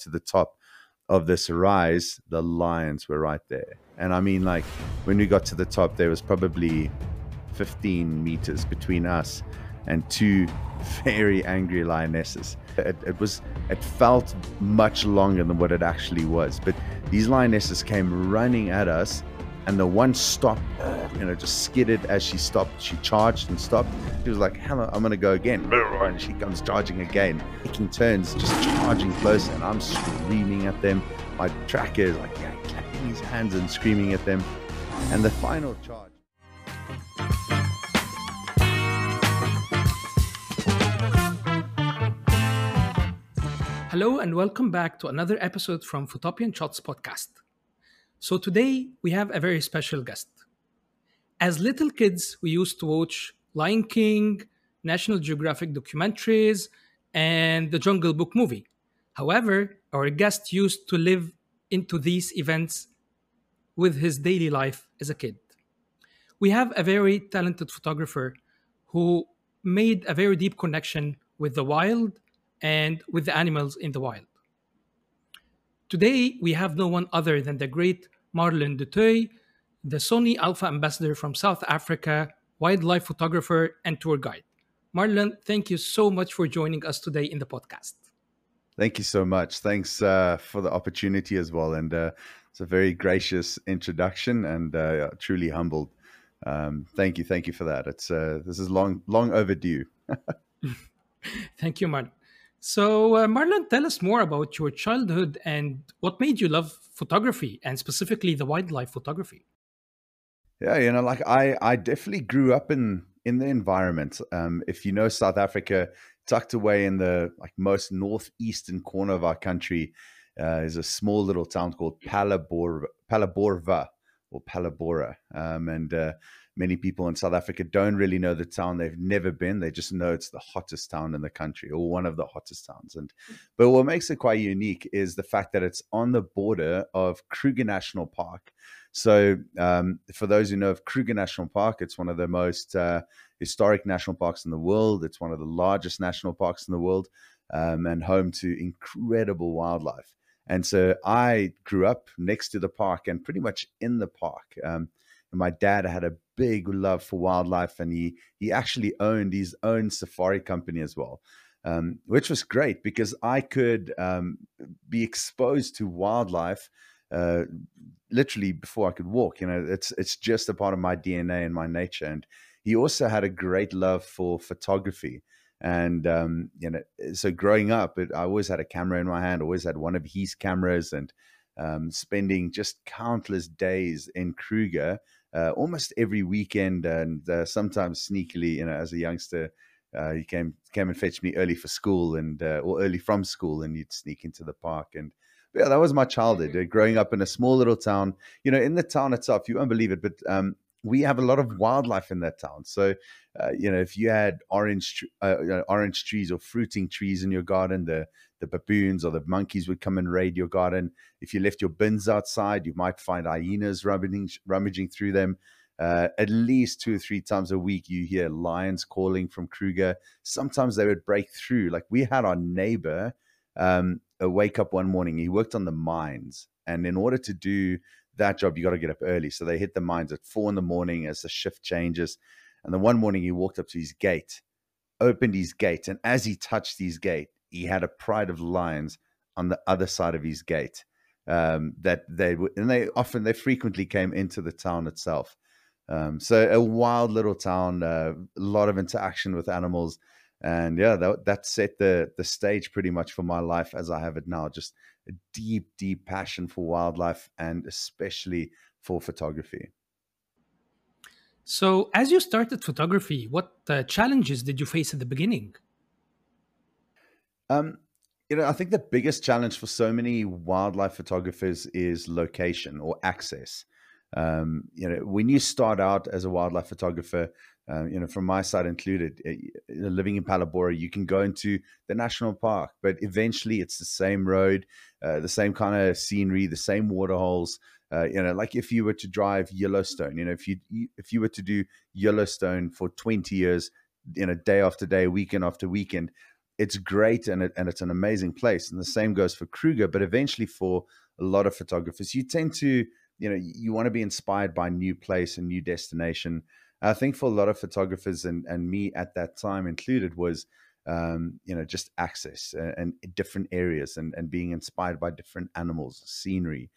to the top of this rise, the lions were right there. And I mean, like, when we got to the top, there was probably 15 meters between us and two very angry lionesses. It, it, was, it felt much longer than what it actually was. But these lionesses came running at us, and the one stopped, you know, just skidded as she stopped. She charged and stopped. She was like, "Hello, I'm gonna go again," and she comes charging again, making turns, just charging closer, and I'm screaming at them. My tracker is like, yeah, clapping his hands and screaming at them, and the final charge. Hello and welcome back to another episode from Photopian Shots podcast. So today we have a very special guest. As little kids, we used to watch Lion King, National Geographic documentaries, and the Jungle Book movie. However, our guest used to live into these events with his daily life as a kid. We have a very talented photographer who made a very deep connection with the wild and with the animals in the wild. Today, we have no one other than the great Marlon du Toit, the Sony Alpha ambassador from South Africa, wildlife photographer, and tour guide. Marlon, thank you so much for joining us today in the podcast. Thank you so much. Thanks uh, for the opportunity as well. And uh, it's a very gracious introduction and uh, truly humbled. Um, thank you. Thank you for that. It's uh, This is long, long overdue. thank you, Marlon. So, uh, Marlon, tell us more about your childhood and what made you love photography and specifically the wildlife photography. Yeah, you know, like I, I definitely grew up in in the environment. Um, if you know South Africa, tucked away in the like most northeastern corner of our country, uh, is a small little town called Palabor Phalaborwa or Palabora, um, and uh, many people in South Africa don't really know the town. They've never been. They just know it's the hottest town in the country or one of the hottest towns. And but what makes it quite unique is the fact that it's on the border of Kruger National Park. So um, for those who know of Kruger National Park, it's one of the most uh, historic national parks in the world. It's one of the largest national parks in the world um, and home to incredible wildlife. And so I grew up next to the park and pretty much in the park. Um, my dad had a big love for wildlife, and he he actually owned his own safari company as well, um, which was great because I could um, be exposed to wildlife uh, literally before I could walk. You know, it's it's just a part of my DNA and my nature. And he also had a great love for photography. And um, you know, so growing up, it, I always had a camera in my hand. Always had one of his cameras, and um, spending just countless days in Kruger uh, almost every weekend, and uh, sometimes sneakily, you know, as a youngster, uh, he came came and fetched me early for school and uh, or early from school, and you'd sneak into the park. And yeah, that was my childhood. Uh, growing up in a small little town, you know, in the town itself, you won't believe it, but um, we have a lot of wildlife in that town. So, uh, you know, if you had orange uh, orange trees or fruiting trees in your garden, the the baboons or the monkeys would come and raid your garden. If you left your bins outside, you might find hyenas rummaging, rummaging through them. Uh, at least two or three times a week, you hear lions calling from Kruger. Sometimes they would break through. Like we had our neighbor um, wake up one morning. He worked on the mines, and in order to do that job, you got to get up early. So they hit the mines at four in the morning as the shift changes. And then one morning, he walked up to his gate, opened his gate, and as he touched his gate, he had a pride of lions on the other side of his gate. Um, that they and they often they frequently came into the town itself. Um, so a wild little town, uh, a lot of interaction with animals, and yeah, that, that set the the stage pretty much for my life as I have it now. Just a deep, deep passion for wildlife and especially for photography. So, as you started photography, what uh, challenges did you face at the beginning? Um, you know, I think the biggest challenge for so many wildlife photographers is location or access. Um, you know, when you start out as a wildlife photographer, uh, you know, from my side included, uh, living in Palabora, you can go into the national park, but eventually it's the same road, uh, the same kind of scenery, the same waterholes. Uh, you know, like if you were to drive Yellowstone, you know, if you if you were to do Yellowstone for twenty years, you know, day after day, weekend after weekend, it's great and it, and it's an amazing place. And the same goes for Kruger. But eventually, for a lot of photographers, you tend to you know you want to be inspired by new place and new destination. I think for a lot of photographers and and me at that time included was um, you know just access and, and, different areas and and being inspired by different animals, scenery.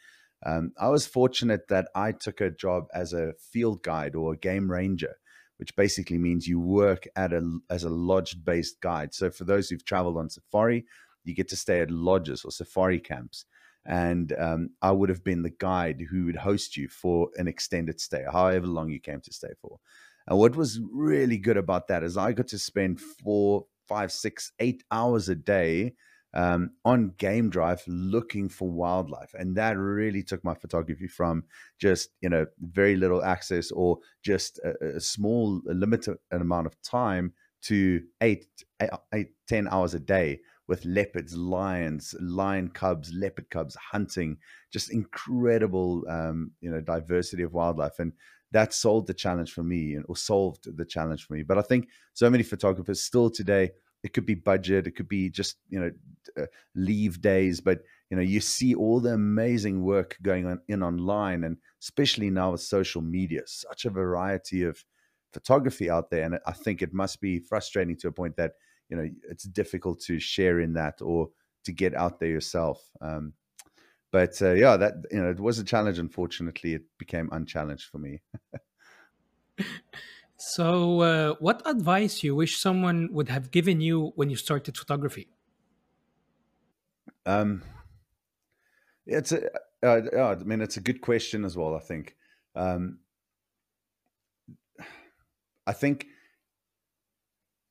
Um, I was fortunate that I took a job as a field guide or a game ranger which basically means you work at a as a lodge based guide. So for those who've traveled on safari, you get to stay at lodges or safari camps. And um, I would have been the guide who would host you for an extended stay, however long you came to stay for. And what was really good about that is I got to spend four, five, six, eight hours a day um, on game drive looking for wildlife. And that really took my photography from just you know very little access or just a, a small a limited amount of time to eight, eight, eight, ten hours a day with leopards lions lion cubs leopard cubs hunting just incredible um, you know diversity of wildlife. And that solved the challenge for me or solved the challenge for me. But i think so many photographers still today it could be budget it could be just you know uh, leave days but you know you see all the amazing work going on in online and especially now with social media such a variety of photography out there and i think it must be frustrating to a point that you know it's difficult to share in that or to get out there yourself um, but uh, yeah that you know it was a challenge unfortunately it became unchallenged for me So, uh, what advice you wish someone would have given you when you started photography? Um, it's a, uh, uh, I mean, it's a good question as well. I think, um, I think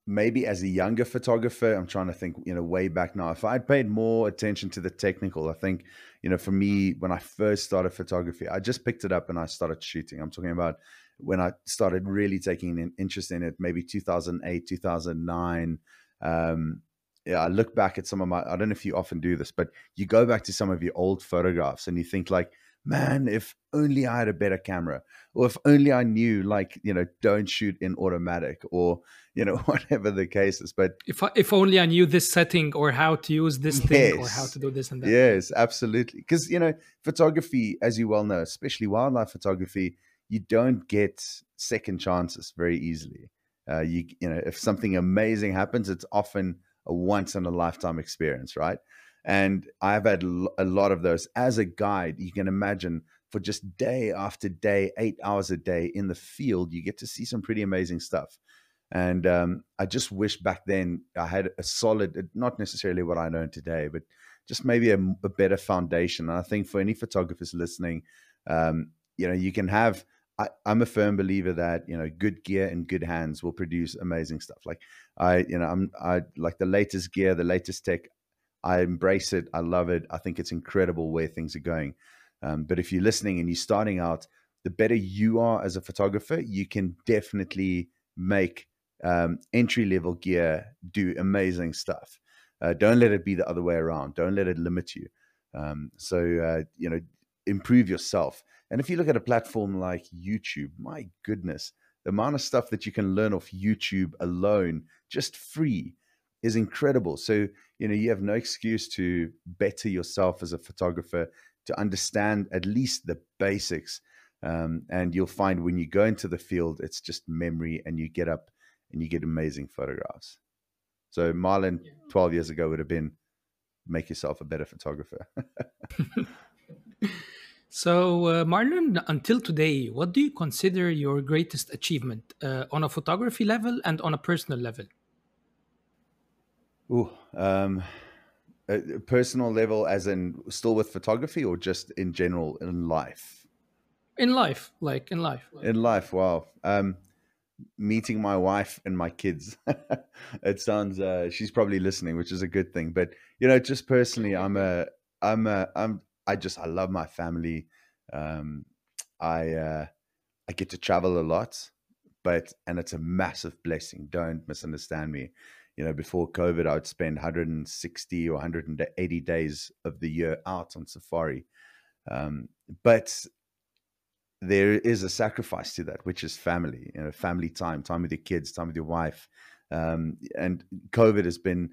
maybe as a younger photographer, I'm trying to think, you know, way back now, if I'd paid more attention to the technical, I think, you know, for me, when I first started photography, I just picked it up and I started shooting. I'm talking about when I started really taking an interest in it, maybe 2008, 2009. Um, yeah, I look back at some of my, I don't know if you often do this, but you go back to some of your old photographs and you think like, man, if only I had a better camera, or if only I knew, like, you know, don't shoot in automatic, or you know, whatever the case is. But if I, if only I knew this setting or how to use this yes, thing or how to do this and that. Yes, absolutely. Because you know, photography, as you well know, especially wildlife photography, you don't get second chances very easily. Uh, you you know if something amazing happens, it's often a once in a lifetime experience, right? And I've had a lot of those as a guide. You can imagine for just day after day, eight hours a day in the field, you get to see some pretty amazing stuff. And um, I just wish back then I had a solid, not necessarily what I know today, but just maybe a, a better foundation. And I think for any photographers listening, um, you know, you can have I, am a firm believer that you know good gear and good hands will produce amazing stuff. Like I, you know, I'm I like the latest gear, the latest tech. I embrace it. I love it. I think it's incredible where things are going. Um, but if you're listening and you're starting out, the better you are as a photographer, you can definitely make um, entry level gear do amazing stuff. Uh, don't let it be the other way around. Don't let it limit you. Um, so uh, you know, improve yourself. And if you look at a platform like YouTube, my goodness, the amount of stuff that you can learn off YouTube alone, just free, is incredible. So, you know, you have no excuse to better yourself as a photographer, to understand at least the basics. Um, and you'll find when you go into the field, it's just memory and you get up and you get amazing photographs. So, Marlon, 12 years ago, would have been make yourself a better photographer. So, uh, Marlon, until today, what do you consider your greatest achievement uh, on a photography level and on a personal level? Ooh, um, a personal level, as in still with photography, or just in general in life? In life, like in life. In life, wow. Um, meeting my wife and my kids. it sounds uh, she's probably listening, which is a good thing. But you know, just personally, I'm a, I'm a, I'm I just I love my family. Um, I uh, I get to travel a lot, but and it's a massive blessing. Don't misunderstand me. You know, before COVID, I would spend 160 or 180 days of the year out on safari. Um, but there is a sacrifice to that, which is family. You know, family time, time with your kids, time with your wife. Um, and COVID has been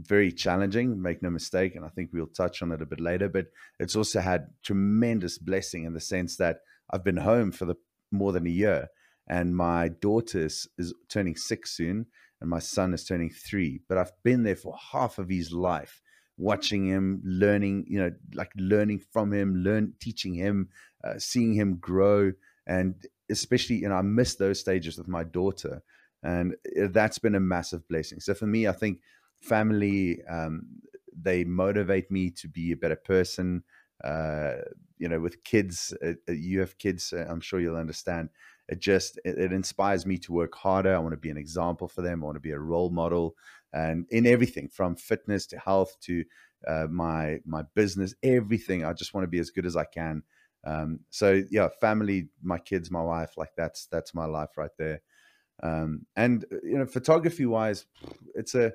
very challenging, make no mistake, and I think we'll touch on it a bit later. But it's also had tremendous blessing in the sense that I've been home for the more than a year, and my daughter is, is turning six soon, and my son is turning three. But I've been there for half of his life, watching him, learning, you know, like learning from him, learn, teaching him, uh, seeing him grow, and especially, you know, I miss those stages with my daughter, and uh, that's been a massive blessing. So for me, I think family um, they motivate me to be a better person. Uh, you know, with kids, uh, uh you have kids. Uh, I'm sure you'll understand it just it, it, inspires me to work harder i want to be an example for them i want to be a role model and in everything from fitness to health to uh, my my business everything i just want to be as good as i can um, so yeah family my kids my wife like that's that's my life right there um, and uh, you know photography wise it's a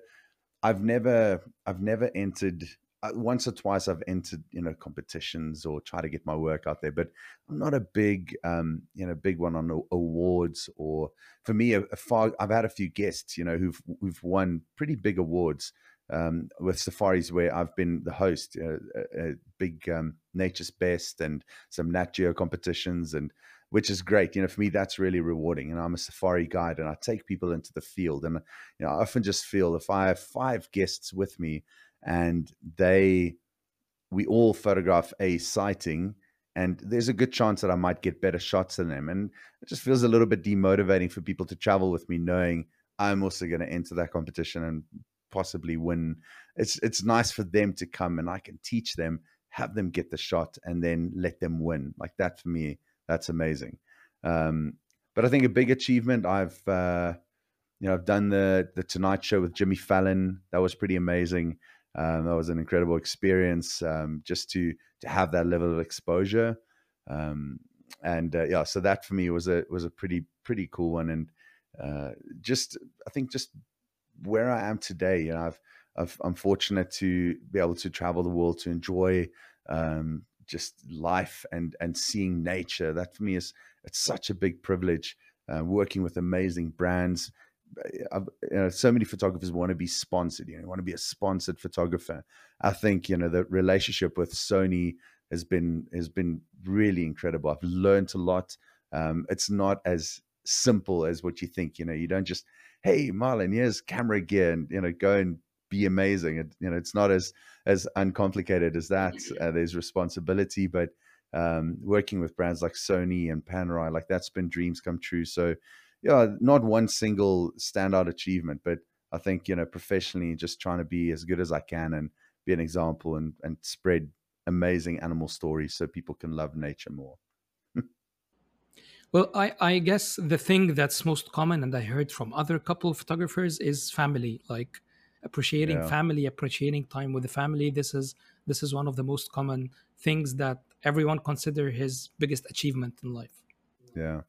i've never i've never entered uh, once or twice I've entered, you know, competitions or try to get my work out there, but I'm not a big, um, you know, big one on awards or for me, a, a far, I've had a few guests, you know, who've, who've won pretty big awards um, with safaris where I've been the host, uh, a, a, big um, Nature's Best and some Nat Geo competitions and, which is great. You know, for me, that's really rewarding. And I'm a safari guide and I take people into the field. And, you know, I often just feel if I have five guests with me, and they we all photograph a sighting and there's a good chance that I might get better shots than them. And it just feels a little bit demotivating for people to travel with me, knowing I'm also going to enter that competition and possibly win. It's it's nice for them to come and I can teach them, have them get the shot, and then let them win. Like that for me, that's amazing. Um, but I think a big achievement I've uh, you know I've done the the Tonight Show with Jimmy Fallon. That was pretty amazing. Um, that was an incredible experience um, just to to have that level of exposure. Um, and uh, yeah, so that for me was a was a pretty pretty cool one, and uh, just I think just where I am today, you know, I've, I've I'm fortunate to be able to travel the world to enjoy um, just life and and seeing nature. That for me is it's such a big privilege. Uh, working with amazing brands, I've, you know, so many photographers want to be sponsored. You know, want to be a sponsored photographer. I think you know the relationship with Sony has been has been really incredible. I've learned a lot. Um, it's not as simple as what you think. You know, you don't just hey Marlon, here's camera gear, and you know, go and be amazing. It, you know, it's not as as uncomplicated as that. Uh, there's responsibility, but um, working with brands like Sony and Panerai, like that's been dreams come true. So yeah, not one single standout achievement, but I think you know professionally, just trying to be as good as I can and be an example and and spread amazing animal stories so people can love nature more. well, I I guess the thing that's most common, and I heard from other couple photographers, is family, like appreciating yeah. family, appreciating time with the family. This is this is one of the most common things that everyone consider his biggest achievement in life. Yeah.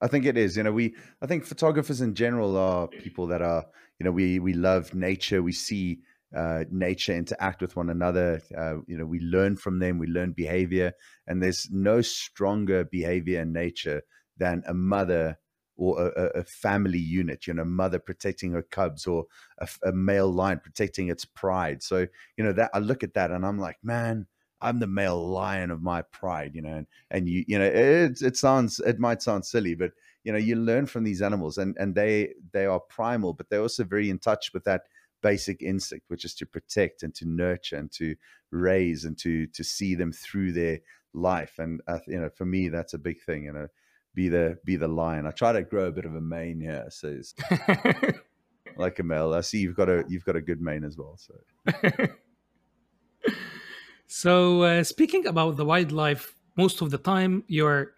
I think it is. You know, we I think photographers in general are people that are, you know, we we love nature. We see uh, nature interact with one another. Uh, you know, we learn from them. We learn behavior, and there's no stronger behavior in nature than a mother or a, a family unit. You know, mother protecting her cubs, or a, a male lion protecting its pride. So, you know, that I look at that and I'm like, man, I'm the male lion of my pride, you know, and, and you, you know, it, it sounds, it might sound silly, but you know, you learn from these animals and, and they, they are primal, but they're also very in touch with that basic instinct, which is to protect and to nurture and to raise and to, to see them through their life. And, uh, you know, for me, that's a big thing, you know, be the, be the lion. I try to grow a bit of a mane here. So it's like a male, I see you've got a, you've got a good mane as well. So. So, uh, speaking about the wildlife, most of the time you're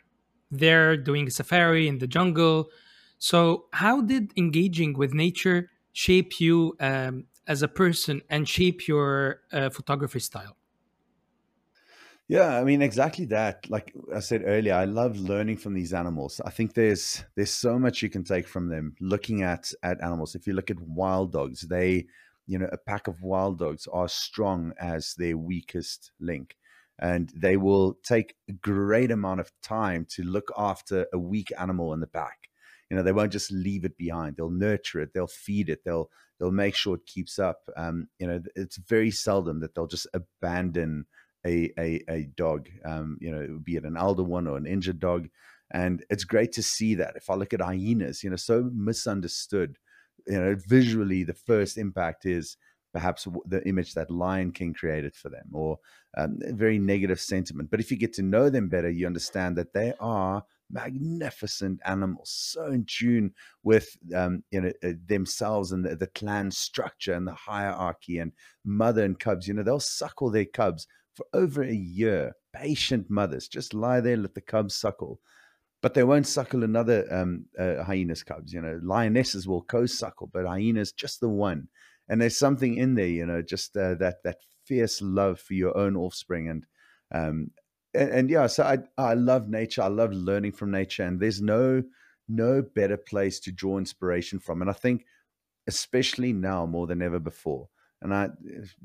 there doing a safari in the jungle. So, how did engaging with nature shape you um, as a person and shape your uh, photography style? Yeah, I mean exactly that. Like I said earlier, I love learning from these animals. I think there's there's so much you can take from them. Looking at at animals, if you look at wild dogs, they you know, a pack of wild dogs are strong as their weakest link. And they will take a great amount of time to look after a weak animal in the pack. you know they won't just leave it behind they'll nurture it they'll feed it they'll they'll make sure it keeps up um, you know it's very seldom that they'll just abandon a a, a dog um, you know be it an elder one or an injured dog and it's great to see that if i look at hyenas you know so misunderstood you know visually the first impact is perhaps the image that Lion King created for them, or um, very negative sentiment. But if you get to know them better, you understand that they are magnificent animals, so in tune with um, you know uh, themselves and the, the, clan structure and the hierarchy and mother and cubs. You know they'll suckle their cubs for over a year. Patient mothers just lie there, let the cubs suckle. But they won't suckle another um, uh, hyena's cubs. You know, lionesses will co-suckle, but hyenas just the one and there's something in there, you know, just uh, that that fierce love for your own offspring, and um, and, and, yeah, so I I love nature. I love learning from nature, and there's no no better place to draw inspiration from. And I think, especially now more than ever before, and I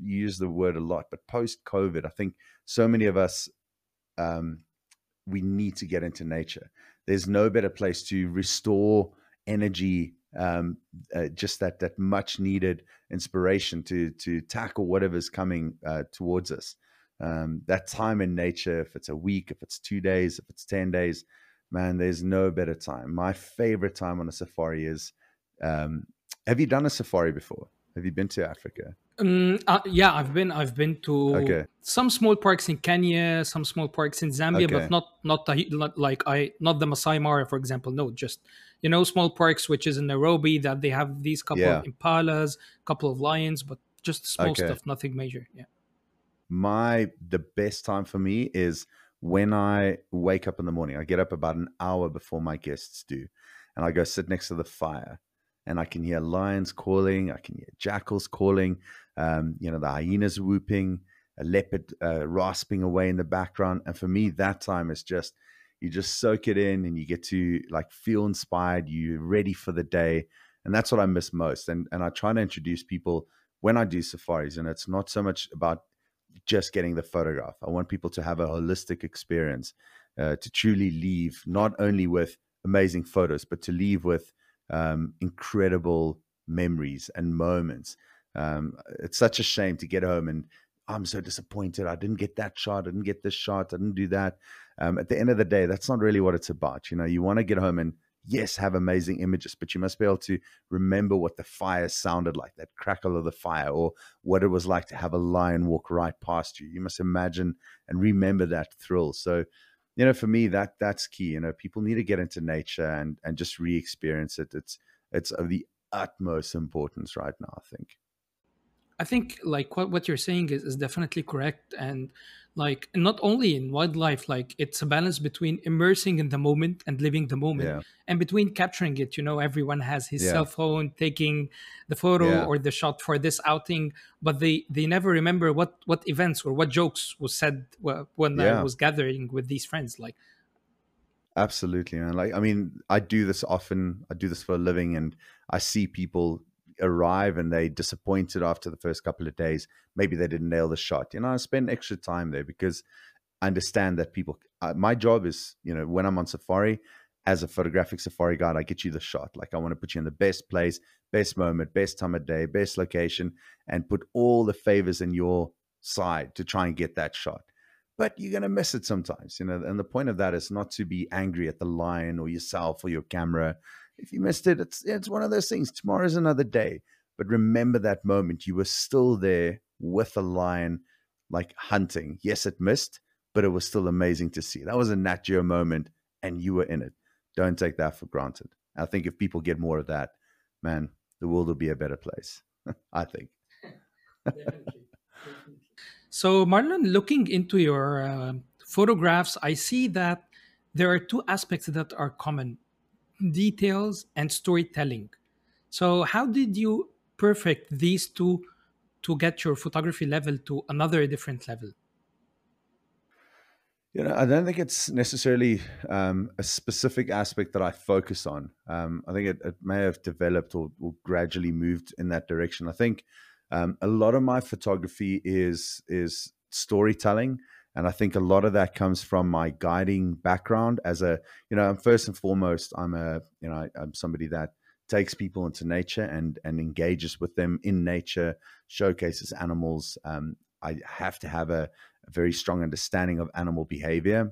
use the word a lot, but post COVID, I think so many of us um, we need to get into nature. There's no better place to restore energy um, uh, just that that much needed inspiration to to tackle whatever's coming uh, towards us. Um, that time in nature, if it's a week, if it's two days, if it's ten days, man, there's no better time. My favorite time on a safari is. Um, have you done a safari before? Have you been to Africa? Um, uh, yeah, I've been. I've been to okay. some small parks in Kenya, some small parks in Zambia, okay. but not not, the, not like I not the Masai Mara, for example. No, just you know small parks which is in Nairobi that they have these couple yeah. of impalas, couple of lions, but just small okay. stuff, nothing major. Yeah. My the best time for me is when I wake up in the morning. I get up about an hour before my guests do, and I go sit next to the fire and I can hear lions calling, I can hear jackals calling, um, you know, the hyenas whooping, a leopard uh, rasping away in the background. And for me, that time is just, you just soak it in and you get to like feel inspired, you're ready for the day. And that's what I miss most. And, and I try to introduce people when I do safaris, and it's not so much about just getting the photograph. I want people to have a holistic experience, uh, to truly leave not only with amazing photos, but to leave with um, incredible memories and moments. Um, it's such a shame to get home and I'm so disappointed. I didn't get that shot. I didn't get this shot. I didn't do that. Um, at the end of the day, that's not really what it's about. You know, you want to get home and yes, have amazing images, but you must be able to remember what the fire sounded like, that crackle of the fire, or what it was like to have a lion walk right past you. You must imagine and remember that thrill. So, you know, for me, that that's key. You know, people need to get into nature and and just re-experience it. It's it's of the utmost importance right now. I think. I think like what, what you're saying is, is definitely correct. And like not only in wildlife, like it's a balance between immersing in the moment and living the moment yeah. and between capturing it. You know, everyone has his yeah. cell phone taking the photo yeah. or the shot for this outing, but they, they never remember what, what events or what jokes was said when I was gathering with these friends. Like, Absolutely, man. Like, I mean, I do this often. I do this for a living, and I see people arrive and they disappointed after the first couple of days. Maybe they didn't nail the shot. You know, I spend extra time there because I understand that people. Uh, my job is, you know, when I'm on safari as a photographic safari guide, I get you the shot. Like I want to put you in the best place, best moment, best time of day, best location, and put all the favors in your side to try and get that shot. But you're going to miss it sometimes, you know. And the point of that is not to be angry at the lion or yourself or your camera if you missed it, it's it's one of those things. Tomorrow's another day. But remember that moment. You were still there with a lion, like hunting. Yes, it missed, but it was still amazing to see. That was a Nat Geo moment, and you were in it. Don't take that for granted. I think if people get more of that, man, the world will be a better place. I think. so, Marlon, looking into your uh, photographs, I see that there are two aspects that are common details and storytelling. So, how did you perfect these two to get your photography level to another different level? You know, I don't think it's necessarily um, a specific aspect that I focus on. Um, I think it, it, may have developed or, or, gradually moved in that direction. I think um, a lot of my photography is is storytelling and I think a lot of that comes from my guiding background as a, you know, first and foremost, I'm a, you know, I'm somebody that takes people into nature and and engages with them in nature, showcases animals. Um, I have to have a, a, very strong understanding of animal behavior,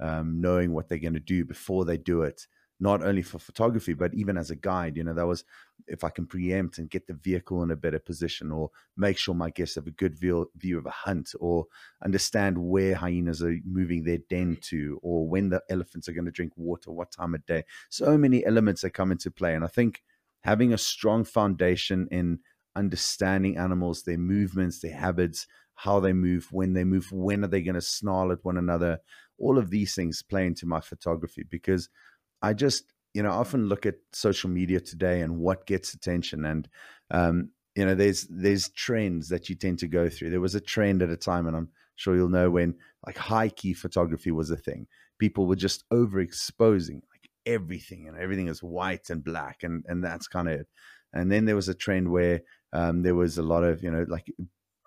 um, knowing what they're going to do before they do it, not only for photography, but even as a guide. You know, that was if I can preempt and get the vehicle in a better position or make sure my guests have a good view, view of a hunt or understand where hyenas are moving their den to or when the elephants are going to drink water, what time of day. So many elements that come into play. And I think having a strong foundation in understanding animals, their movements, their habits, how they move, when they move, when are they going to snarl at one another, all of these things play into my photography because – I just, you know, often look at social media today and what gets attention. And, um, you know, there's there's trends that you tend to go through. There was a trend at a time, and I'm sure you'll know when like high key photography was a thing. People were just overexposing like everything, and everything is white and black, and and that's kind of it. And then there was a trend where um, there was a lot of you know like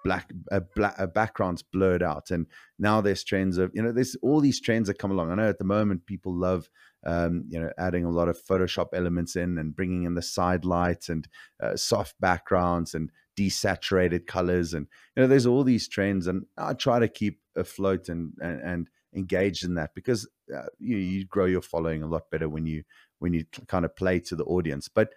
black, uh, black uh, backgrounds blurred out, and now there's trends of you know there's all these trends that come along. I know at the moment people love um, you know, adding a lot of Photoshop elements in and bringing in the side lights and uh, soft backgrounds and desaturated colors. And, you know, there's all these trends. And I try to keep afloat and, and, and engaged in that because uh, you, you grow your following a lot better when you, when you kind of play to the audience. But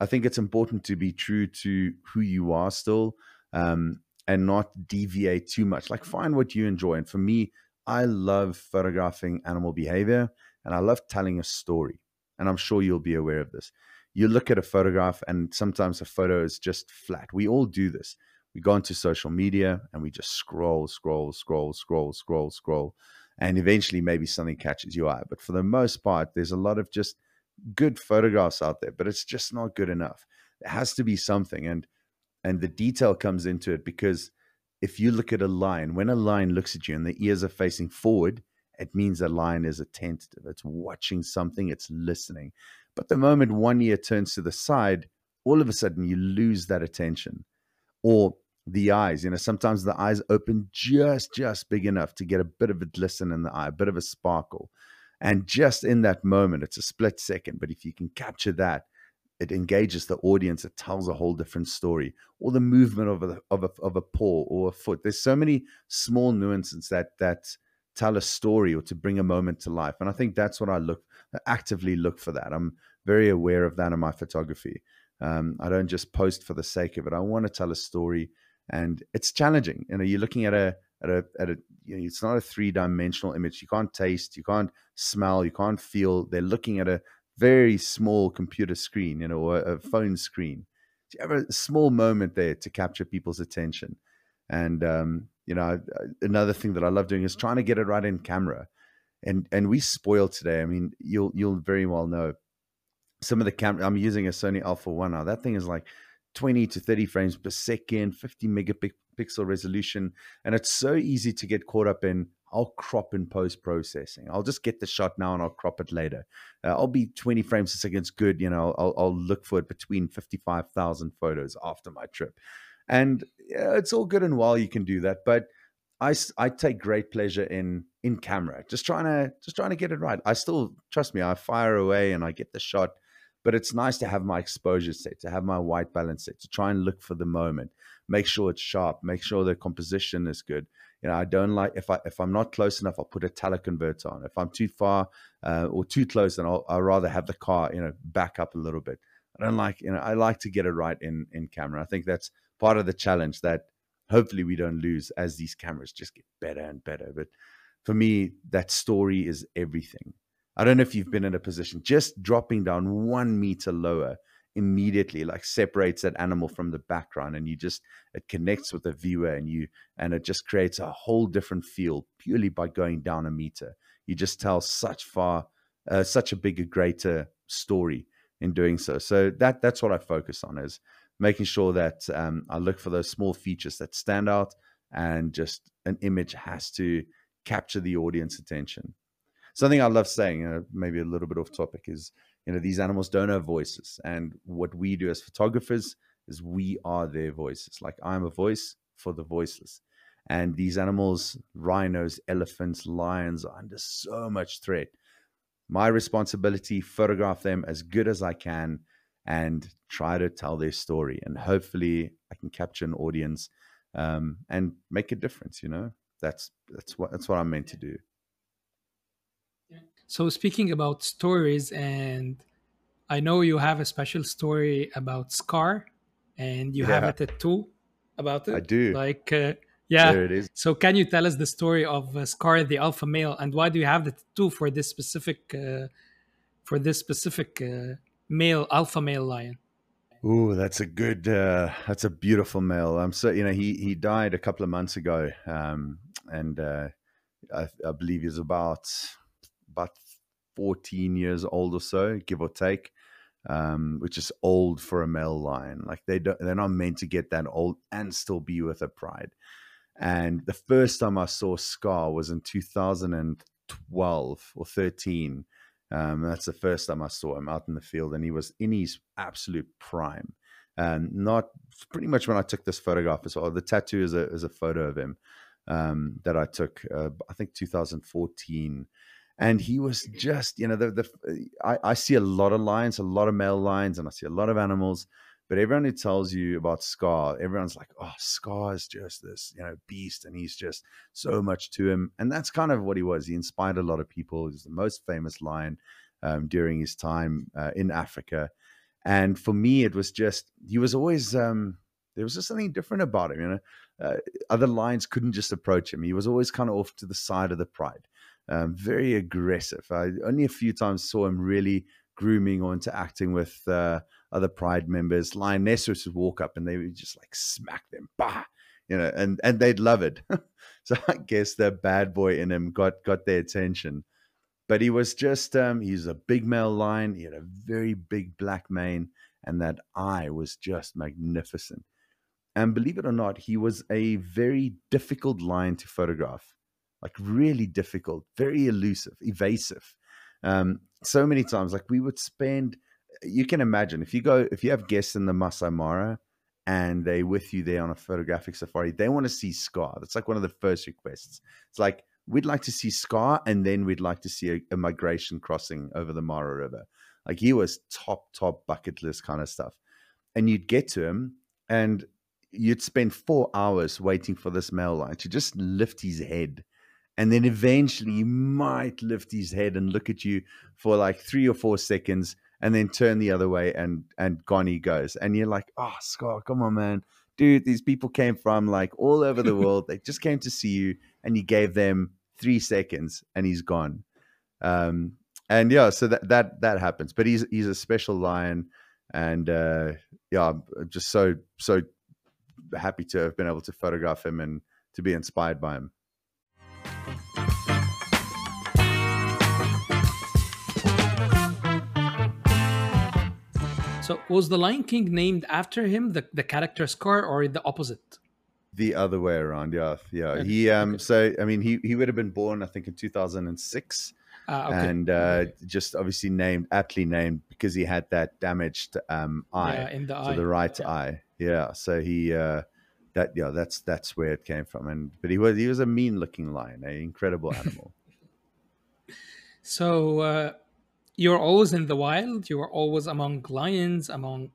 I think it's important to be true to who you are still um, and not deviate too much. Like find what you enjoy. And for me, I love photographing animal behavior and I love telling a story. And I'm sure you'll be aware of this. You look at a photograph, and sometimes a photo is just flat. We all do this. We go into social media and we just scroll, scroll, scroll, scroll, scroll, scroll. And eventually, maybe something catches your eye. But for the most part, there's a lot of just good photographs out there, but it's just not good enough. It has to be something. And and the detail comes into it because if you look at a lion, when a lion looks at you and the ears are facing forward, it means the lion is attentive. It's watching something, it's listening. But the moment one ear turns to the side, all of a sudden you lose that attention. Or the eyes, you know, sometimes the eyes open just, just big enough to get a bit of a glisten in the eye, a bit of a sparkle. And just in that moment, it's a split second. But if you can capture that, it engages the audience. It tells a whole different story. Or the movement of a, of a, of a paw or a foot. There's so many small nuances that that tell a story or to bring a moment to life. And I think that's what I look actively look for that. I'm very aware of that in my photography. Um, I don't just post for the sake of it. I want to tell a story, and it's challenging. You know, you're looking at a at a at a. You know, it's not a three dimensional image. You can't taste, you can't smell, you can't feel. They're looking at a very small computer screen, you know, or a phone screen. So you have a small moment there to capture people's attention, and um, you know, another thing that I love doing is trying to get it right in camera. And and we spoil today. I mean, you'll you'll very well know some of the camera. I'm using a Sony Alpha One now. That thing is like 20 to 30 frames per second, 50 megapixel resolution, and it's so easy to get caught up in. I'll crop in post processing. I'll just get the shot now and I'll crop it later. Uh, I'll be 20 frames a second. It's good. You know, I'll, I'll look for it between 55,000 photos after my trip. And it's all good and well you can do that, but I, I take great pleasure in in camera, just trying to just trying to get it right. I still trust me, I fire away and I get the shot, but it's nice to have my exposure set, to have my white balance set, to try and look for the moment, make sure it's sharp, make sure the composition is good. You know, I don't like if I if I'm not close enough, I'll put a teleconverter on. If I'm too far uh, or too close, then I'll I'll rather have the car, you know, back up a little bit. I don't like, you know, I like to get it right in in camera. I think that's part of the challenge that hopefully we don't lose as these cameras just get better and better. But for me, that story is everything. I don't know if you've been in a position just dropping down one meter lower immediately like separates that animal from the background and you just it connects with the viewer and you and it just creates a whole different feel purely by going down a meter you just tell such far uh, such a bigger greater story in doing so so that that's what i focus on is making sure that um, I look for those small features that stand out and just an image has to capture the audience attention. Something I love saying, maybe a little bit off topic, is you know these animals don't have voices, and what we do as photographers is we are their voices. Like I'm a voice for the voiceless, And these animals, rhinos, elephants, lions, are under so much threat. My responsibility, photograph them as good as I can and try to tell their story. And hopefully I can capture an audience um, and make a difference, you know? That's that's what that's what I'm meant to do. So speaking about stories and I know you have a special story about Scar and you yeah. have a tattoo about it. I do. Like uh, yeah. There it is. So can you tell us the story of uh, Scar the alpha male and why do you have the tattoo for this specific uh, for this specific uh, male alpha male lion? Oh, that's a good. Uh, that's a beautiful male. I'm so you know he he died a couple of months ago, um, and uh, I, I believe he's about about 14 years old or so, give or take, um, which is old for a male lion. Like they don't, they're not meant to get that old and still be with a pride. And the first time I saw Scar was in 2012 or 13. Um, that's the first time I saw him out in the field, and he was in his absolute prime. And not pretty much when I took this photograph as well. The tattoo is a is a photo of him um, that I took, uh, I think 2014 and he was just you know the, the I, I see a lot of lions a lot of male lions and i see a lot of animals but everyone who tells you about scar everyone's like oh scar is just this you know beast and he's just so much to him and that's kind of what he was he inspired a lot of people he's the most famous lion um, during his time uh, in africa and for me it was just he was always um, there was just something different about him you know uh, other lions couldn't just approach him he was always kind of off to the side of the pride um, very aggressive. I only a few times saw him really grooming or interacting with uh, other Pride members. Lionesses would walk up and they would just like smack them, bah, you know, and and they'd love it. so I guess the bad boy in him got got their attention. But he was just um, he's a big male lion. He had a very big black mane, and that eye was just magnificent. And believe it or not, he was a very difficult lion to photograph like really difficult, very elusive, evasive. Um, so many times, like we would spend. You can imagine if you go, if you have guests in the Masai Mara and they with you there on a photographic safari, they want to see Scar. That's like one of the first requests. It's like we'd like to see Scar, and then we'd like to see a, a migration crossing over the Mara River. Like he was top, top bucket list kind of stuff. And you'd get to him, and you'd spend four hours waiting for this male lion to just lift his head and then eventually he might lift his head and look at you for like three or four seconds and then turn the other way and and gone he goes. And you're like oh Scar come on man. Dude these people came from like all over the world. They just came to see you and you gave them three seconds and he's gone. Um and yeah so that that that happens. But he's he's a special lion and uh yeah i'm just so so happy to have been able to photograph him and to be inspired by him so was the Lion King named after him, the, the character Scar, or the opposite? The other way around, yeah, yeah. He um, okay. so I mean, he he would have been born, I think, in two thousand and six, uh, okay. and uh, just obviously named aptly named because he had that damaged um eye yeah, in the so eye. the right yeah. eye, yeah. So he uh, that yeah, that's that's where it came from. And but he was he was a mean looking lion, an incredible animal. so uh, you're always in the wild. You are always among lions, among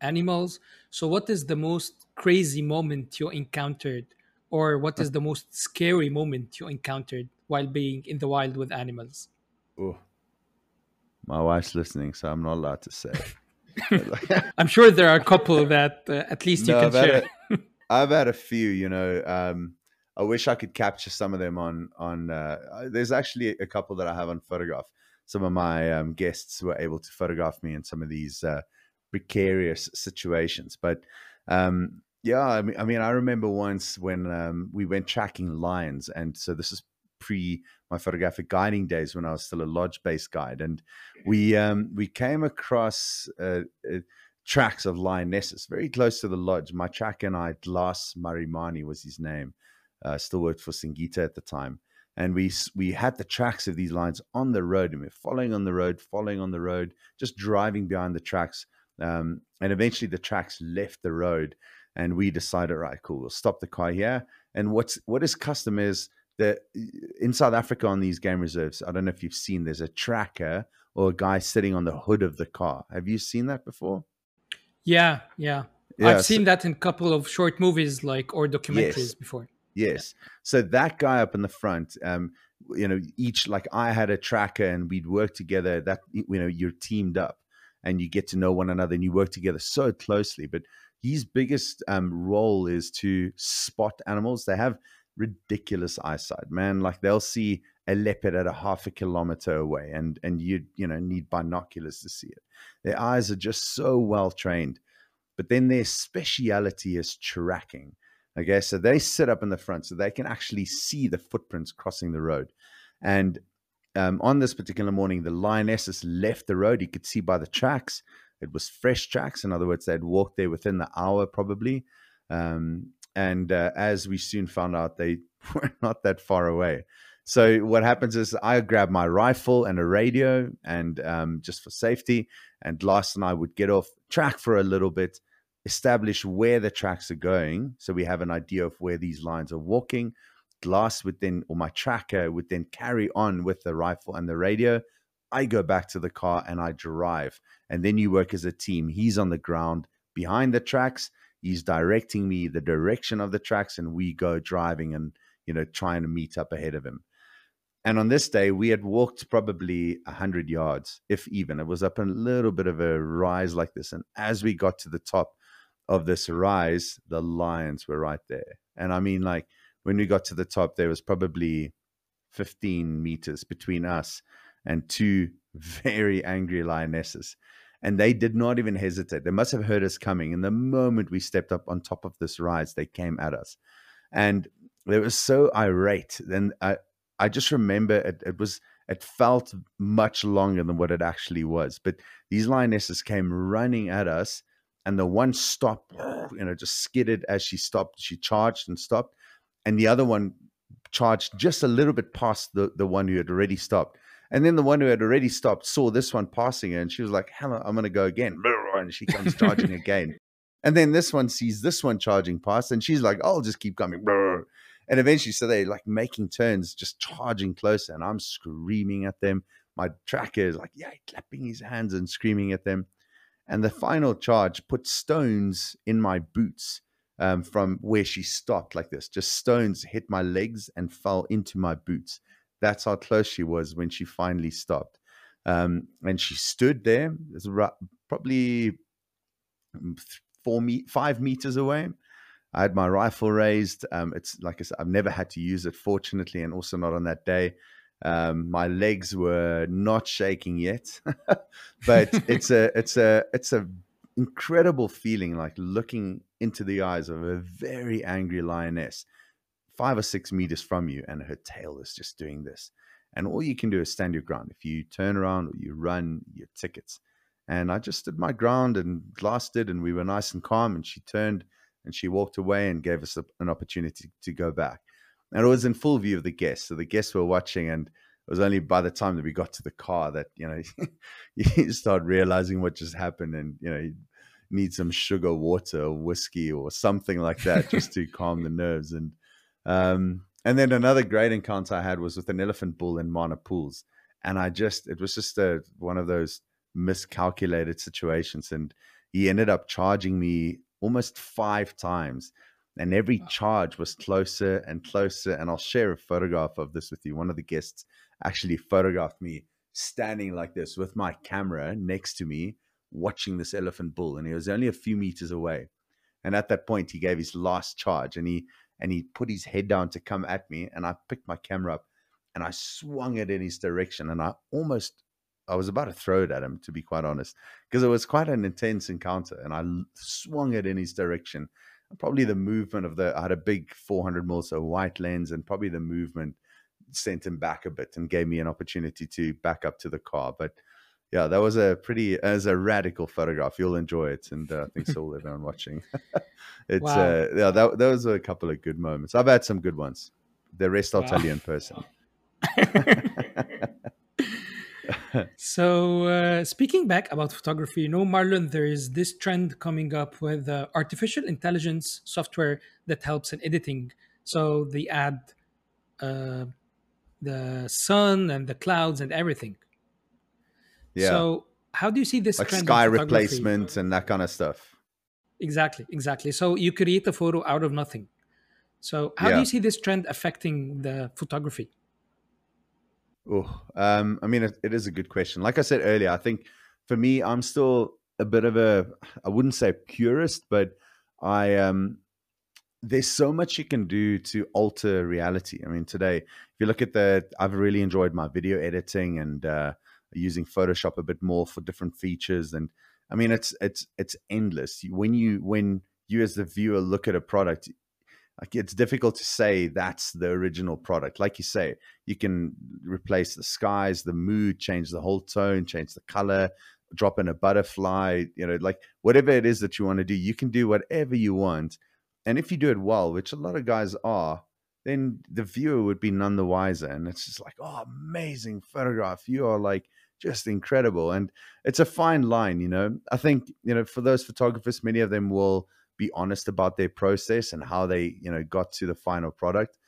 animals. So what is the most crazy moment you encountered, or what is the most scary moment you encountered while being in the wild with animals? Oh, my wife's listening, so I'm not allowed to say. I'm sure there are a couple that uh, at least you no, can share. I've had a few, you know. Um, I wish I could capture some of them on on. Uh, there's actually a couple that I have on photograph. Some of my um, guests were able to photograph me in some of these uh, precarious situations. But um, yeah, I mean, I mean, I remember once when um, we went tracking lions, and so this is pre my photographic guiding days when I was still a lodge based guide, and we um, we came across. Uh, uh tracks of lionesses very close to the lodge. My track and I, Glass Marimani was his name, uh, still worked for Singita at the time. And we we had the tracks of these lions on the road, and we are following on the road, following on the road, just driving behind the tracks. Um, and eventually, the tracks left the road, and we decided, right, cool, we'll stop the car here, And what's what is custom is that in South Africa on these game reserves, I don't know if you've seen, there's a tracker or a guy sitting on the hood of the car. Have you seen that before? Yeah, yeah. yeah I've seen that in a couple of short movies, like or documentaries yes, before. Yes. Yeah. So that guy up in the front, um, you know, each like I had a tracker and we'd work together. That you know, you're teamed up and you get to know one another and you work together so closely. But his biggest um, role is to spot animals. They have ridiculous eyesight, man. Like they'll see a leopard at a half a kilometer away, and and you you know need binoculars to see it. Their eyes are just so well trained, but then their speciality is tracking. Okay, so they sit up in the front so they can actually see the footprints crossing the road, and um, on this particular morning, the lionesses left the road. You could see by the tracks. It was fresh tracks. In other words, they'd walked there within the hour, probably. Um, and uh, as we soon found out, they were not that far away. So what happens is I grab my rifle and a radio, and um, just for safety. And Lars and I would get off track for a little bit, establish where the tracks are going, so we have an idea of where these lines are walking. Glass would then, or my tracker would then carry on with the rifle and the radio. I go back to the car and I drive. And then you work as a team. He's on the ground behind the tracks. He's directing me the direction of the tracks, and we go driving and, you know, trying to meet up ahead of him. And on this day, we had walked probably 100 yards, if even. It was up a little bit of a rise like this. And as we got to the top of this rise, the lions were right there. And I mean, like, when we got to the top, there was probably 15 meters between us and two very angry lionesses. And they did not even hesitate. They must have heard us coming. And the moment we stepped up on top of this rise, they came at us. And they were so irate. Then I, I just remember it, it was it felt much longer than what it actually was. But these lionesses came running at us, and the one stopped, you know, just skidded as she stopped. She charged and stopped, and the other one charged just a little bit past the, the one who had already stopped. And then the one who had already stopped saw this one passing her and she was like, Hello, I'm going to go again. And she comes charging again. And then this one sees this one charging past and she's like, oh, I'll just keep coming. And eventually, so they're like making turns, just charging closer. And I'm screaming at them. My tracker is like, yeah, clapping his hands and screaming at them. And the final charge put stones in my boots um, from where she stopped like this. Just stones hit my legs and fell into my boots. That's how close she was when she finally stopped. Um, and she stood there, probably mm, four me- five meters away. I had my rifle raised. Um, it's like I said, I've never had to use it, fortunately, and also not on that day. Um, my legs were not shaking yet, but it's a it's a it's a incredible feeling like looking into the eyes of a very angry lioness five or six meters from you and her tail is just doing this and all you can do is stand your ground if you turn around or you run your tickets and i just stood my ground and glass did and we were nice and calm and she turned and she walked away and gave us a, an opportunity to go back. And it was in full view of the guests. So the guests were watching and it was only by the time that we got to the car that you know you start realizing what just happened and you know you need some sugar water or whiskey or something like that just to calm the nerves. And um, and then another great encounter i had was with an elephant bull in Mana Pools. And i just it was just a, one of those miscalculated situations. And he ended up charging me almost five times and every charge was closer and closer and i'll share a photograph of this with you one of the guests actually photographed me standing like this with my camera next to me, watching this elephant bull. And he was only a few meters away. And at that point, he gave his last charge and he and he put his head down to come at me. And I picked my camera up and I swung it in his direction. And I almost I was about to throw it at him, to be quite honest, because it was quite an intense encounter. And I swung it in his direction. probably the movement of the I had a big 400 mil so white lens, and probably the movement sent him back a bit and gave me an opportunity to back up to the car. But yeah, that was a pretty as a radical photograph. You'll enjoy it, and uh, I think so will everyone watching. it's wow. uh, yeah, that those are a couple of good moments. I've had some good ones. The rest I'll wow. tell you in person. so uh, speaking back about photography, you know, Marlon, there is this trend coming up with uh, artificial intelligence software that helps in editing So they add uh, the sun and the clouds and everything. Yeah. So how do you see this like trend sky replacement and that kind of stuff. Exactly, exactly. So you create a photo out of nothing. So how do you see this trend affecting the photography? Oh, um, I mean, it, it is a good question. Like I said earlier, I think for me, I'm still a bit of a, I wouldn't say purist, but I, um, there's so much you can do to alter reality. I mean, today, if you look at the, I've really enjoyed my video editing and uh, using Photoshop a bit more for different features. And I mean, it's it's it's endless. When you when you as the viewer look at a product, like it's difficult to say that's the original product. Like you say, you can replace the skies, the mood, change the whole tone, change the color, drop in a butterfly, you know, like whatever it is that you want to do, you can do whatever you want. And if you do it well, which a lot of guys are, then the viewer would be none the wiser. And it's just like, oh, amazing photograph. You are like just incredible. And it's a fine line, you know. I think, you know, for those photographers, many of them will be honest about their process and how they, you know, got to the final product.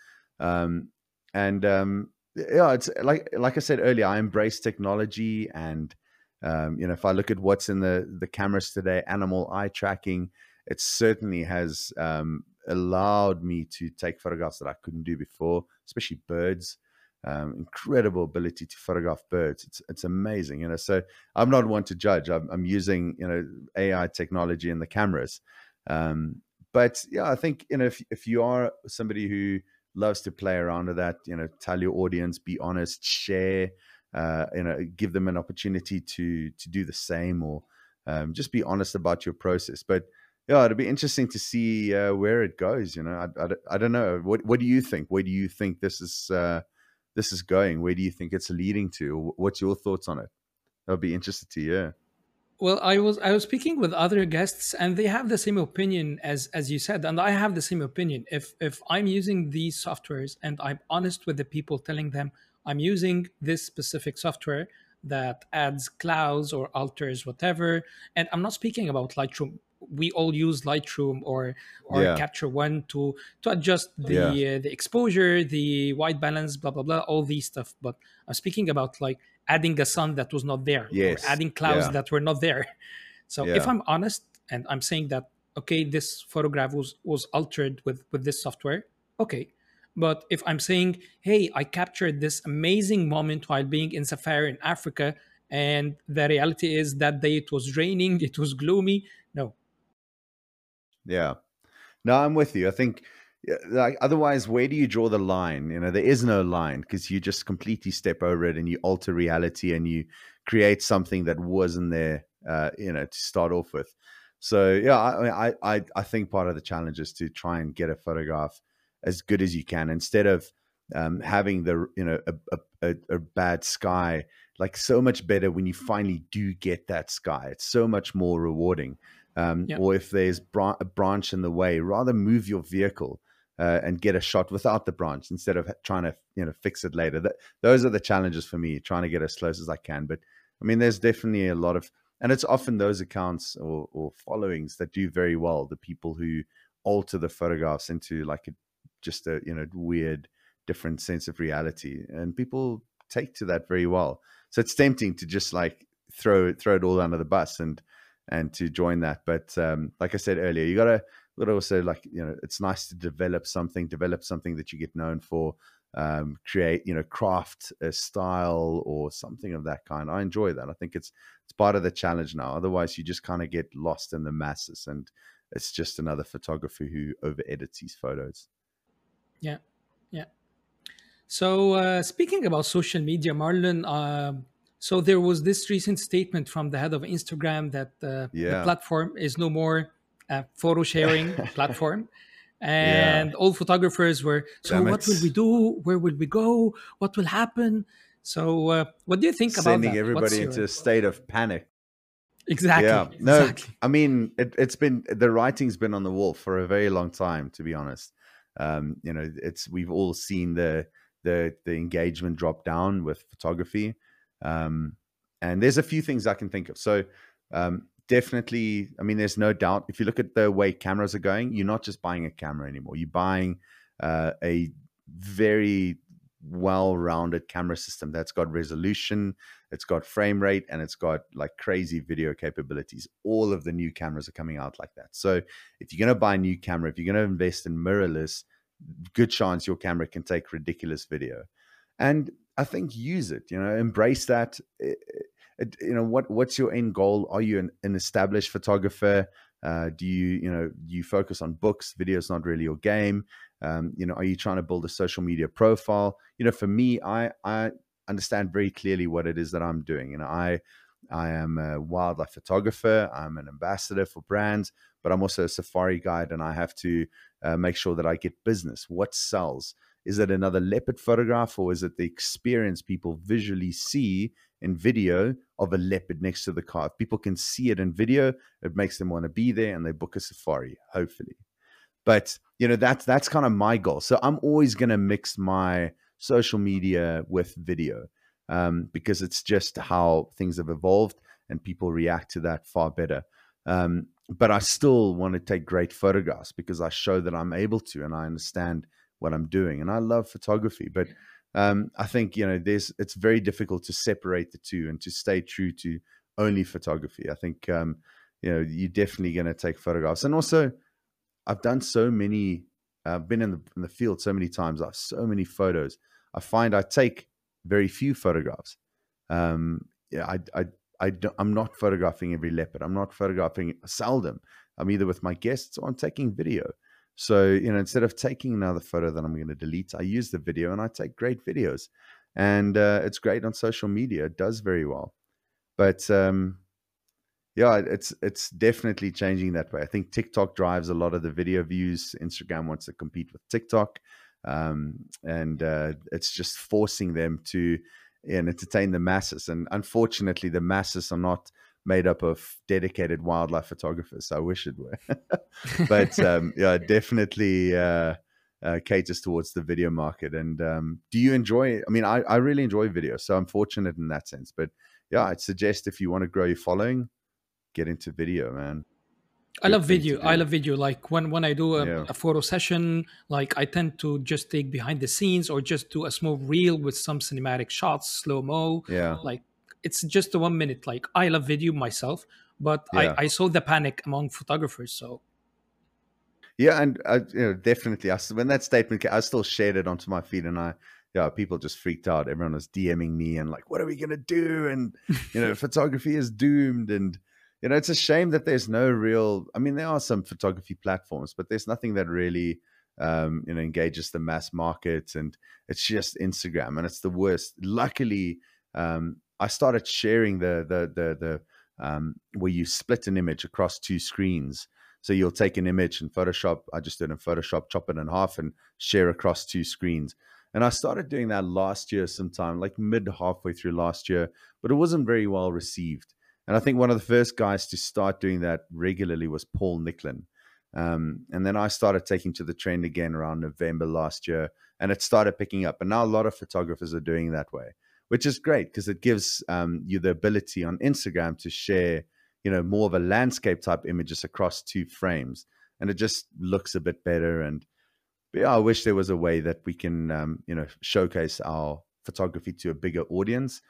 Um, and um, yeah, it's like like I said earlier, I embrace technology and um, you know, if I look at what's in the the cameras today, animal eye tracking, it certainly has um, allowed me to take photographs that I couldn't do before, especially birds. Um, incredible ability to photograph birds. It's it's amazing, you know. So I'm not one to judge. I'm, I'm using you know AI technology in the cameras, um, but yeah, I think you know if if you are somebody who loves to play around with that, you know, tell your audience, be honest, share, uh, you know, give them an opportunity to to do the same, or um, just be honest about your process. But yeah, it'll be interesting to see uh, where it goes. You know, I, I, I, don't know. What what do you think? Where do you think this is uh, this is going? Where do you think it's leading to? What's your thoughts on it? I'll be interested to hear. Well, I was I was speaking with other guests, and they have the same opinion as as you said, and I have the same opinion. If if I'm using these softwares and I'm honest with the people, telling them I'm using this specific software that adds clouds or alters whatever, and I'm not speaking about Lightroom. We all use Lightroom or or Yeah. Capture One to to adjust the Yeah. uh, the exposure, the white balance, blah blah blah, all these stuff. But I'm speaking about like adding a sun that was not there, Yes. or adding clouds Yeah. that were not there. So if I'm honest and I'm saying that okay, this photograph was was altered with with this software, okay. But if I'm saying, hey, I captured this amazing moment while being in safari in Africa, and the reality is that day it was raining, it was gloomy. No, Yeah. No, I'm with you. I think yeah, like otherwise where do you draw the line? You know, there is no line because you just completely step over it and you alter reality and you create something that wasn't there uh, you know, to start off with. So yeah, I, I I think part of the challenge is to try and get a photograph as good as you can instead of um, having the you know a, a, a, a bad sky like so much better when you finally do get that sky it's so much more rewarding um, Yeah. or if there's a branch in the way rather move your vehicle uh, and get a shot without the branch instead of trying to you know fix it later. That, those are the challenges for me trying to get as close as i can. But i mean there's definitely a lot of and it's often those accounts or, or followings that do very well the people who alter the photographs into like a, just a you know weird different sense of reality. And people take to that very well. So it's tempting to just like throw throw it all under the bus and and to join that. But um like i said earlier you gotta but also like you know it's nice to develop something develop something that you get known for um create you know craft a style or something of that kind i enjoy that i think it's it's part of the challenge now otherwise you just kind of get lost in the masses and it's just another photographer who over edits his photos yeah, yeah. So uh, speaking about social media, Marlon. um so there was this recent statement from the head of Instagram that uh, the platform is no more a photo sharing platform. And all photographers were, so Damn what will we do? Where will we go? What will happen? So, uh, what do you think about sending that? What's everybody your- into a state of panic exactly, yeah no exactly. i mean it, it's been the writing's been on the wall for a very long time to be honest um you know it's we've all seen the the the engagement drop down with photography um and there's a few things i can think of so um definitely i mean there's no doubt if you look at the way cameras are going you're not just buying a camera anymore you're buying uh, a very well-rounded camera system that's got resolution, it's got frame rate, and it's got like crazy video capabilities. All of the new cameras are coming out like that. So if you're going to buy a new camera, if you're going to invest in mirrorless, good chance your camera can take ridiculous video. And I think use it. You know, embrace that. You know, what what's your end goal? Are you an, an established photographer? Uh, do you you know you focus on books? Video is not really your game. Um, you know, are you trying to build a social media profile? You know, for me, I I understand very clearly what it is that I'm doing. You know, I I am a wildlife photographer. I'm an ambassador for brands, but I'm also a safari guide, and I have to uh, make sure that I get business. What sells? Is it another leopard photograph, or is it the experience people visually see in video of a leopard next to the car? If people can see it in video, it makes them want to be there, and they book a safari. Hopefully, but you know that's that's kind of my goal. So I'm always going to mix my social media with video um, because it's just how things have evolved and people react to that far better. Um, but I still want to take great photographs because I show that I'm able to and I understand what I'm doing. And I love photography, but um, I think you know there's it's very difficult to separate the two and to stay true to only photography. I think um, you know you're definitely going to take photographs, and also I've done so many. I've been in the in the field so many times. I have so many photos. I find I take very few photographs. Um, yeah, I, I, I I'm not photographing every leopard. I'm not photographing seldom. I'm either with my guests or I'm taking video. So you know, instead of taking another photo that I'm going to delete, I use the video and I take great videos, and uh, it's great on social media. It does very well, but um, yeah, it's it's definitely changing that way. I think TikTok drives a lot of the video views. Instagram wants to compete with TikTok um, and uh, it's just forcing them to and entertain the masses. And unfortunately, the masses are not made up of dedicated wildlife photographers. I wish it were, but um, yeah, definitely uh, uh, caters towards the video market. And um, do you enjoy? I mean, I, I really enjoy video, so I'm fortunate in that sense. But yeah, I'd suggest if you want to grow your following, get into video, man. I love video. I love video. Like when when I do a, yeah. a, photo session, like I tend to just take behind the scenes or just do a small reel with some cinematic shots, slow mo. Yeah. Like it's just one minute. Like I love video myself, but yeah. I, I saw the panic among photographers. So. Yeah, and I, you know, definitely, I, when that statement, came, I still shared it onto my feed, and I, yeah, people just freaked out. Everyone was DMing me and like, "What are we gonna do?" And you know, photography is doomed, and you know, it's a shame that there's no real. I mean, there are some photography platforms, but there's nothing that really, um, you know, engages the mass market, and it's just Instagram, and it's the worst. Luckily, um, I started sharing the the the the um, where you split an image across two screens. So you'll take an image in Photoshop. I just did in Photoshop, chop it in half, and share across two screens. And I started doing that last year, sometime like mid halfway through last year, but it wasn't very well received. And I think one of the first guys to start doing that regularly was Paul Nicklen. Um, and then I started taking to the trend again around November last year, and it started picking up. And now a lot of photographers are doing that way, which is great because it gives um, you the ability on Instagram to share, you know, more of a landscape type images across two frames, and it just looks a bit better. And yeah, I wish there was a way that we can, um, you know, showcase our photography to a bigger audience.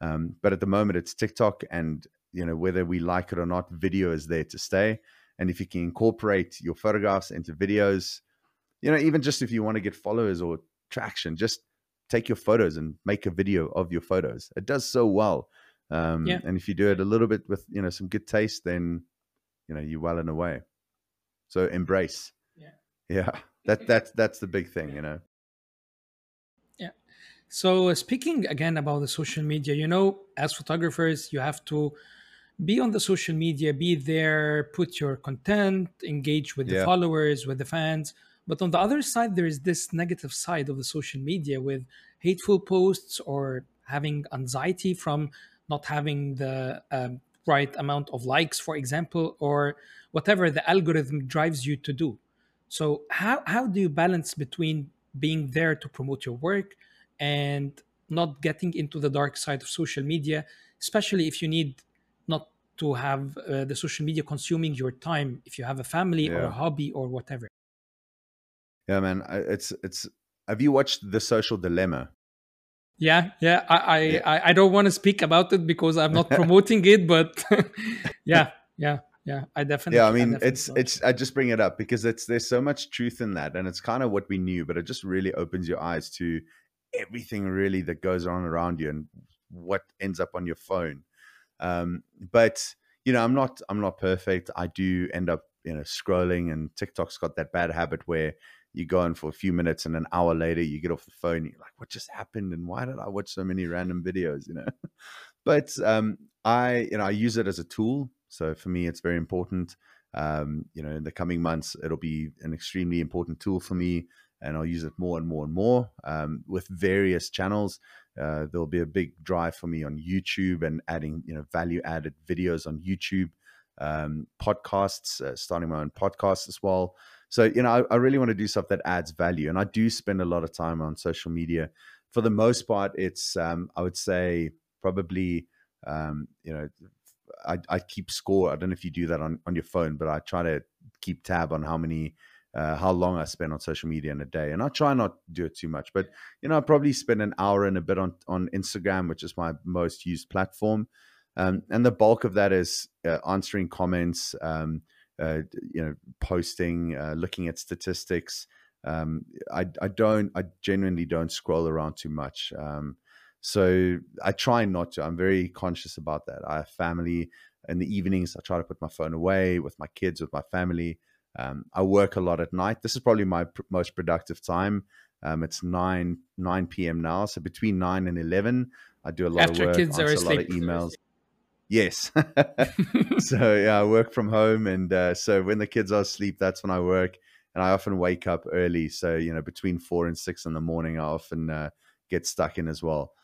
Um, but at the moment, it's TikTok and you know whether we like it or not video is there to stay and if you can incorporate your photographs into videos you know even just if you want to get followers or traction just take your photos and make a video of your photos. It does so well um, yeah. and if you do it a little bit with you know some good taste then you know you're well and away so embrace. Yeah. Yeah. That that's that's the big thing you know? Yeah. So speaking again about the social media you know as photographers you have to be on the social media, be there, put your content, engage with the yeah. followers, with the fans. But on the other side, there is this negative side of the social media with hateful posts or having anxiety from not having the um, right amount of likes, for example, or whatever the algorithm drives you to do. So, how, how do you balance between being there to promote your work and not getting into the dark side of social media, especially if you need not to have uh, the social media consuming your time if you have a family yeah. or a hobby or whatever Yeah, man. It's it's. Have you watched The Social Dilemma? Yeah, yeah. I I, yeah. I, I don't want to speak about it because I'm not promoting it, but yeah, yeah, yeah. I definitely. Yeah, I mean, I it's it's. I just bring it up because it's there's so much truth in that, and it's kind of what we knew, but it just really opens your eyes to everything really that goes on around you and what ends up on your phone. Um, but you know, I'm not I'm not perfect. I do end up you know scrolling, and TikTok's got that bad habit where you go on for a few minutes and an hour later you get off the phone and you're like what just happened? And why did i watch so many random videos? You know? But um, i you know i use it as a tool. So for me it's very important. Um, you know in the coming months it'll be an extremely important tool for me and i'll use it more and more and more um, with various channels. Uh, there'll be a big drive for me on youtube and adding you know value added videos on youtube um, podcasts uh, starting my own podcast as well so, you know, I, I really want to do stuff that adds value. And I do spend a lot of time on social media. For the most part, it's, um, I would say, probably, um, you know, I, I keep score. I don't know if you do that on, on your phone, but I try to keep tab on how many uh, how long I spend on social media in a day. And I try not to do it too much, but you know, I probably spend an hour and a bit on, on Instagram, which is my most used platform. Um, and the bulk of that is uh, answering comments, um, you know, posting, uh, looking at statistics. Um, I, I don't, I genuinely don't scroll around too much. Um, so I try not to. I'm very conscious about that. I have family in the evenings. I try to put my phone away with my kids, with my family. Um, I work a lot at night. This is probably my pr- most productive time. Um, it's nine nine p.m. now, so between nine and eleven, I do a lot After of work, kids are a lot of emails. Yes. so yeah, I work from home, and uh, so when the kids are asleep, that's when I work, and I often wake up early. So you know, between four and six in the morning, I often uh, get stuck in as well.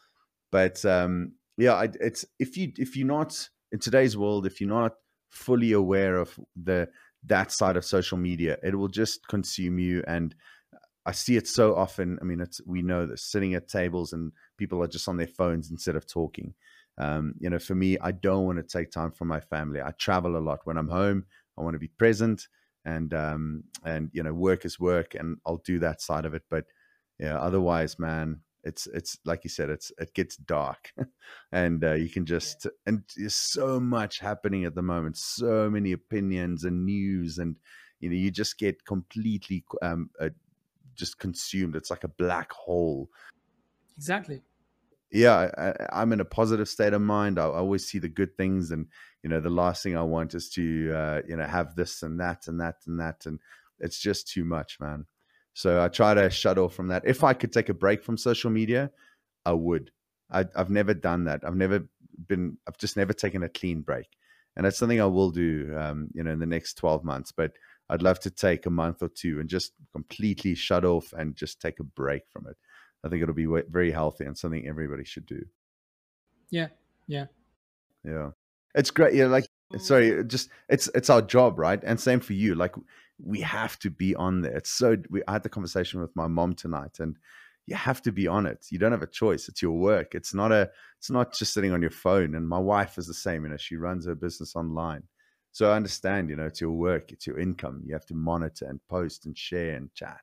But um, yeah, it's if you if you're not in today's world, if you're not fully aware of the that side of social media, it will just consume you. And I see it so often. I mean, it's we know that sitting at tables and people are just on their phones instead of talking. Um, you know, for me, I don't want to take time from my family. I travel a lot when I'm home. I want to be present, and um, and you know, work is work, and I'll do that side of it. But yeah, otherwise, man, it's it's like you said, it's it gets dark, and uh, you can just and there's so much happening at the moment, so many opinions and news, and you know, you just get completely um, uh, just consumed. It's like a black hole. Exactly yeah, I, am in a positive state of mind. I, always see the good things, and you know, the last thing I want is to uh, you know have this and that and that and that, and it's just too much, man. So I try to shut off from that. If I could take a break from social media, I would. I, I've never done that. I've never been. I've just never taken a clean break, and that's something I will do. Um, you know, in the next 12 months, but. I'd love to take a month or two and just completely shut off and just take a break from it I think it'll be very healthy and something everybody should do. Yeah, yeah, yeah. It's great. Yeah, like sorry, just it's it's our job, right? And same for you. Like we have to be on there. It's so. We, I had the conversation with my mom tonight, and you have to be on it. You don't have a choice. It's your work. It's not a. It's not just sitting on your phone. And my wife is the same. You know, she runs her business online. So I understand. You know, it's your work. It's your income. You have to monitor and post and share and chat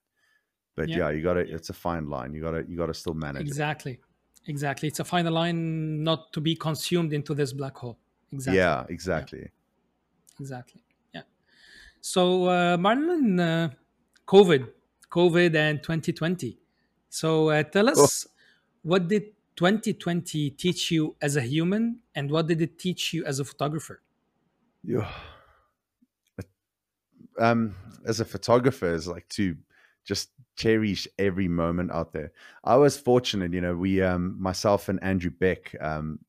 but yeah, yeah you got to it's a fine line. You got to you got to still manage exactly it. exactly. It's a fine line not to be consumed into this black hole. Exactly. Yeah exactly yeah. exactly. Yeah. So uh, marlon uh, covid covid and 2020 so uh, tell us oh. what did 2020 teach you as a human and what did it teach you as a photographer? Yeah um as a photographer is like to just cherish every moment out there. I was fortunate, you know, we, um, myself and Andrew Beck, um,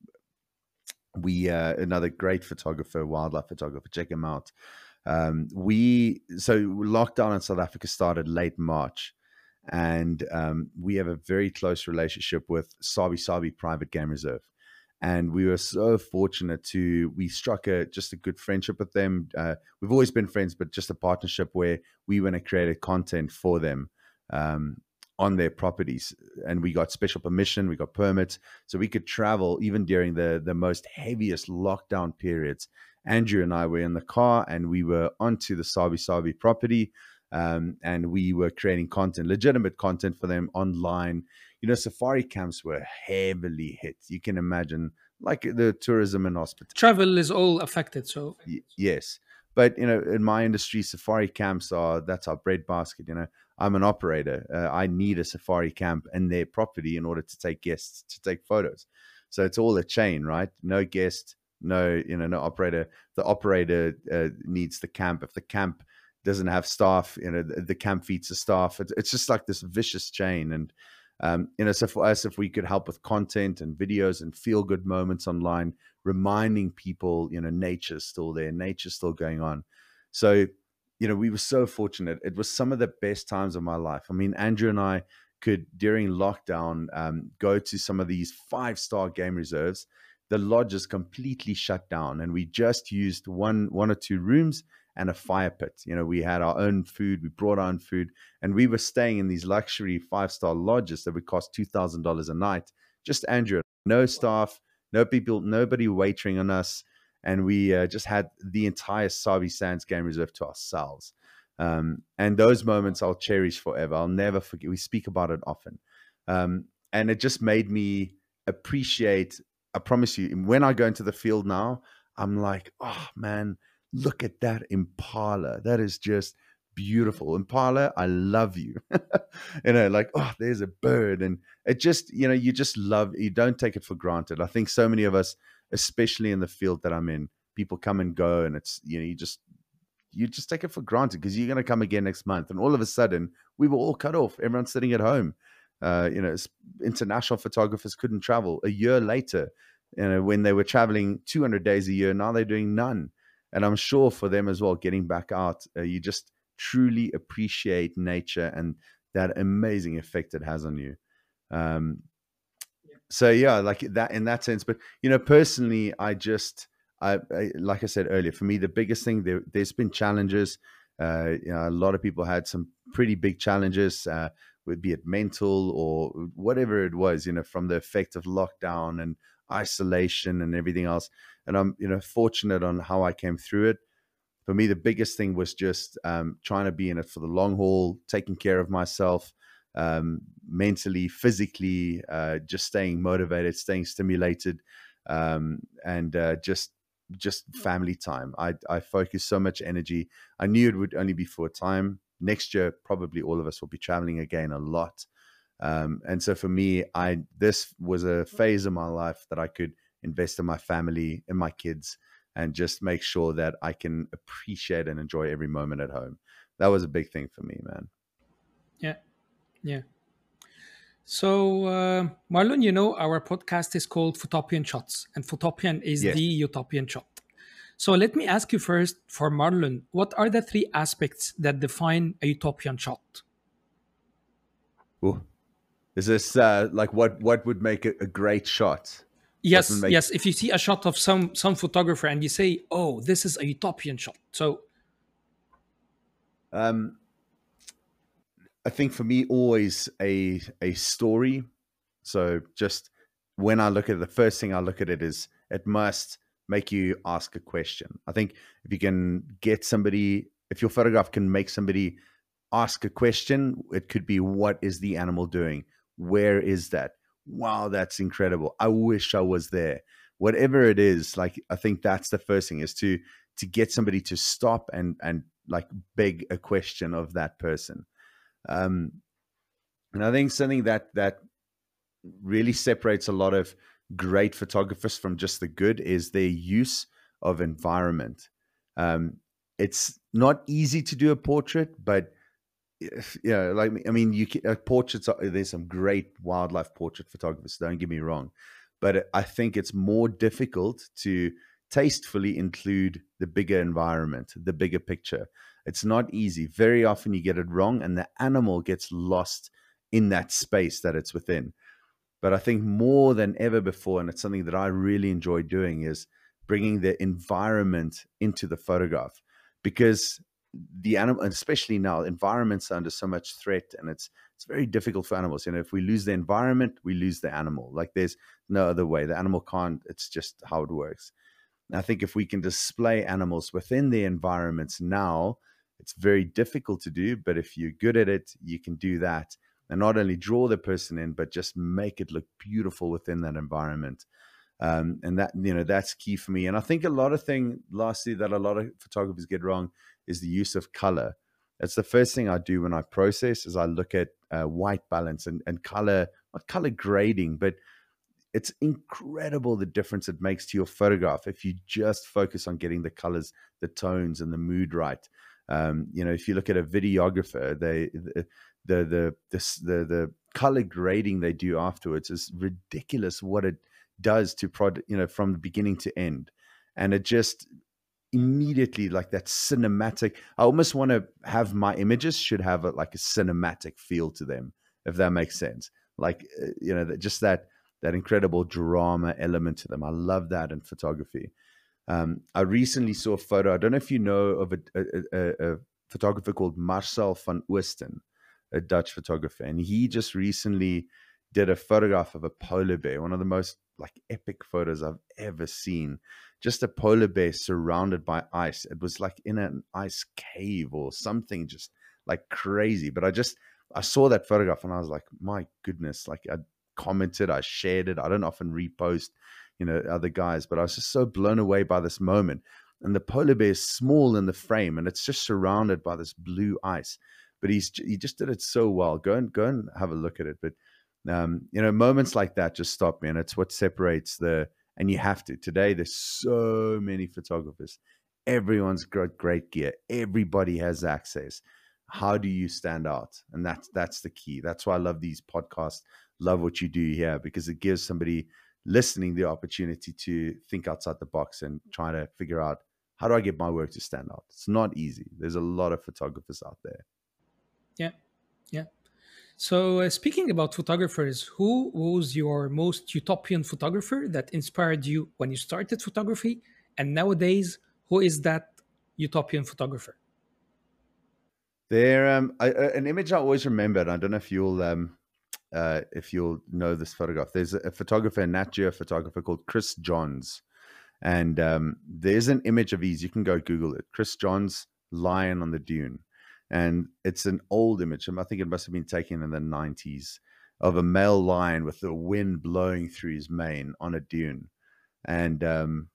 we, uh, another great photographer, wildlife photographer, check him out. Um, we, so lockdown in South Africa started late March and um, we have a very close relationship with Sabi Sabi Private Game Reserve and we were so fortunate to we struck a just a good friendship with them. Uh, we've always been friends, but just a partnership where we went and created content for them um, on their properties, and we got special permission, we got permits, so we could travel even during the the most heaviest lockdown periods. Andrew and I were in the car, and we were onto the Sabi Sabi property. Um, and we were creating content, legitimate content for them online. You know, safari camps were heavily hit. You can imagine, like the tourism and hospitality. Travel is all affected. So, Y- yes. But, you know, in my industry, safari camps are that's our breadbasket. You know, I'm an operator. Uh, I need a safari camp and their property in order to take guests to take photos. So it's all a chain, right? No guest, no you know, no operator. The operator uh, needs the camp. If the camp doesn't have staff, you know, the, the camp feeds the staff. It's, it's just like this vicious chain. And um, you know, so for us, if we could help with content and videos and feel good moments online, reminding people, you know, nature's still there, nature's still going on. So you know, we were so fortunate. It was some of the best times of my life. I mean, Andrew and I could, during lockdown, um, go to some of these five star game reserves. The lodges completely shut down, and we just used one, one or two rooms and a fire pit. You know, we had our own food, we brought our own food, and we were staying in these luxury five star lodges that would cost two thousand dollars a night. Just Andrew, no staff, no people, nobody waitering on us and we uh, just had the entire Sabi Sands Game Reserve to ourselves. Um, and those moments I'll cherish forever. I'll never forget. We speak about it often, um, and it just made me appreciate. I promise you, when I go into the field now, I'm like, oh man, look at that impala. That is just beautiful. Impala, I love you. you know, like, oh, there's a bird. And it just, you know, you just love, you don't take it for granted. I think so many of us, especially in the field that I'm in, people come and go and it's, you know, you just, you just take it for granted because you're going to come again next month. And all of a sudden, we were all cut off. Everyone's sitting at home. Uh, you know, international photographers couldn't travel. A year later, you know, when they were traveling 200 days a year, now they're doing none. And I'm sure for them as well, getting back out, uh, you just truly appreciate nature and that amazing effect it has on you. Um, so yeah, like that in that sense. But you know, personally, I just, I, I like I said earlier, for me, the biggest thing there, there's been challenges. Uh, you know, a lot of people had some pretty big challenges, uh, be it mental or whatever it was, you know, from the effect of lockdown and isolation and everything else. And I'm, you know, fortunate on how I came through it. For me, the biggest thing was just um, trying to be in it for the long haul, taking care of myself, um, mentally, physically, uh, just staying motivated, staying stimulated, um, and uh, just just family time. I I focus so much energy. I knew it would only be for a time. Next year, probably all of us will be traveling again a lot. Um, and so for me, I this was a phase of my life that I could invest in my family, in my kids, and just make sure that I can appreciate and enjoy every moment at home. That was a big thing for me, man. Yeah, yeah. So, uh, Marlon, you know, our podcast is called Photopian Shots, and Photopian is Yes. the utopian shot. So, let me ask you first for Marlon, what are the three aspects that define a utopian shot? Ooh. Is this uh, like what what would make it a great shot? Yes, make- yes. If you see a shot of some some photographer and you say, "Oh, this is a utopian shot," so Um, I think for me, always a a story. So just when I look at it, the first thing I look at it is it must make you ask a question. I think if you can get somebody, if your photograph can make somebody ask a question, it could be, "What is the animal doing? Where is that? Wow, that's incredible! I wish I was there." Whatever it is, like I think that's the first thing is to to get somebody to stop and and like beg a question of that person. Um, and I think something that that really separates a lot of great photographers from just the good is their use of environment. Um, it's not easy to do a portrait, but if, you know, like I mean, you can, uh, portraits. Are, there's some great wildlife portrait photographers. Don't get me wrong, but I think it's more difficult to tastefully include the bigger environment, the bigger picture. It's not easy. Very often you get it wrong, and the animal gets lost in that space that it's within. But I think more than ever before, and it's something that I really enjoy doing, is bringing the environment into the photograph because the animal, especially now, environments are under so much threat, and it's it's very difficult for animals. You know, if we lose the environment, we lose the animal. Like there's no other way. The animal can't. It's just how it works. And I think if we can display animals within their environments now, It's very difficult to do, but if you're good at it, you can do that and not only draw the person in, but just make it look beautiful within that environment. Um, and that you know that's key for me. And I think a lot of thing, lastly, that a lot of photographers get wrong is the use of color. That's the first thing I do when I process is I look at uh, white balance and, and color, not color grading, but it's incredible the difference it makes to your photograph if you just focus on getting the colors, the tones, and the mood right. Um, you know, if you look at a videographer, they the the the the, the, the color grading they do afterwards is ridiculous. What it does to prod, you know, from beginning to end, and it just immediately like that cinematic. I almost want to have my images should have a, like a cinematic feel to them, if that makes sense. Like uh, you know, just that that incredible drama element to them. I love that in photography. Um, I recently saw a photo. I don't know if you know of a, a, a, a photographer called Marcel van Oosten, a Dutch photographer, and he just recently did a photograph of a polar bear, one of the most like epic photos I've ever seen. Just a polar bear surrounded by ice. It was like in an ice cave or something, just like crazy. But I just I saw that photograph and I was like, my goodness, like I commented, I shared it. I don't often repost, you know, other guys, but I was just so blown away by this moment. And the polar bear is small in the frame and it's just surrounded by this blue ice. But he's he just did it so well. Go and go and have a look at it. But um, you know, moments like that just stop me, and it's what separates the. And you have to today. There's so many photographers. Everyone's got great gear. Everybody has access. How do you stand out? And that's that's the key. That's why I love these podcasts. Love what you do here because it gives somebody listening the opportunity to think outside the box and try to figure out how do I get my work to stand out. It's not easy. There's a lot of photographers out there. Yeah, yeah. So, uh, speaking about photographers, who was your most utopian photographer that inspired you when you started photography? And nowadays, who is that utopian photographer? There, um, I, uh, an image I always remembered. I don't know if you'll, um, uh, if you'll know this photograph. There's a, photographer, a Nat Geo photographer called Chris Johns, and um, there's an image of these. You can go Google it. Chris Johns lion on the dune and it's an old image. I think it must have been taken in the 90s of a male lion with the wind blowing through his mane on a dune. And um,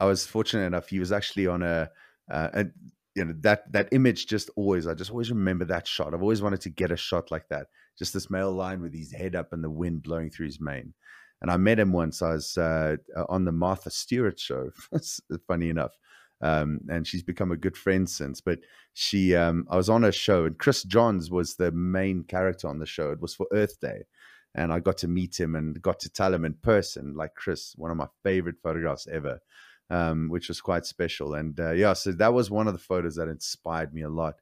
I was fortunate enough; he was actually on a, uh, a, you know, that that image just always. I just always remember that shot. I've always wanted to get a shot like that. Just this male lion with his head up and the wind blowing through his mane. And I met him once. I was uh, on the Martha Stewart show. funny enough, um, and she's become a good friend since. But she, um, I was on her show, and Chris Johns was the main character on the show. It was for Earth Day, and I got to meet him and got to tell him in person, like Chris, one of my favorite photographs ever, um, which was quite special. And uh, yeah, so that was one of the photos that inspired me a lot.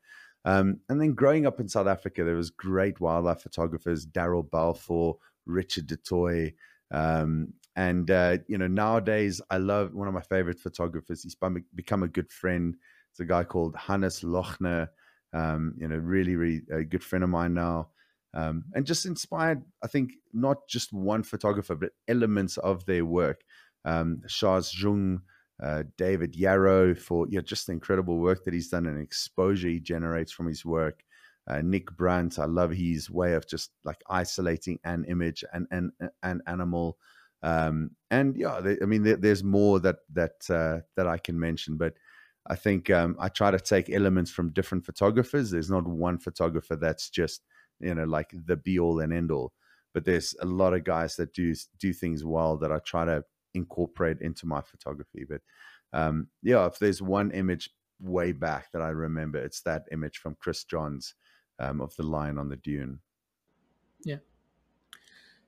Um, and then growing up in South Africa, there was great wildlife photographers, Daryl Balfour, Richard du Toit, um, and uh, you know, nowadays I love one of my favorite photographers. He's become a good friend. It's a guy called Hannes Lochner. Um, you know, really, really a good friend of mine now. Um, and just inspired, I think, not just one photographer, but elements of their work. Um, Jung, uh, David Yarrow for yeah, just the incredible work that he's done and exposure he generates from his work. Uh, Nick Brandt, I love his way of just like isolating an image and an an animal um, and yeah, I mean, there's more that that uh, that I can mention, but I think um, I try to take elements from different photographers. There's not one photographer that's just you know like the be all and end all, but there's a lot of guys that do do things well that I try to incorporate into my photography. But um, yeah, if there's one image way back that I remember, it's that image from Chris Johns um, of the lion on the dune. Yeah.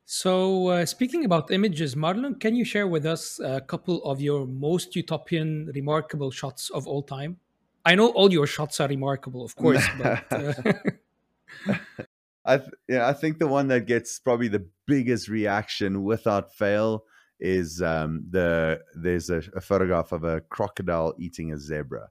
So, uh, speaking about images, Marlon, can you share with us a couple of your most utopian, remarkable shots of all time? I know all your shots are remarkable, of course, but. Uh... I th- yeah, I think the one that gets probably the biggest reaction without fail is um, the there's a, a, photograph of a crocodile eating a zebra,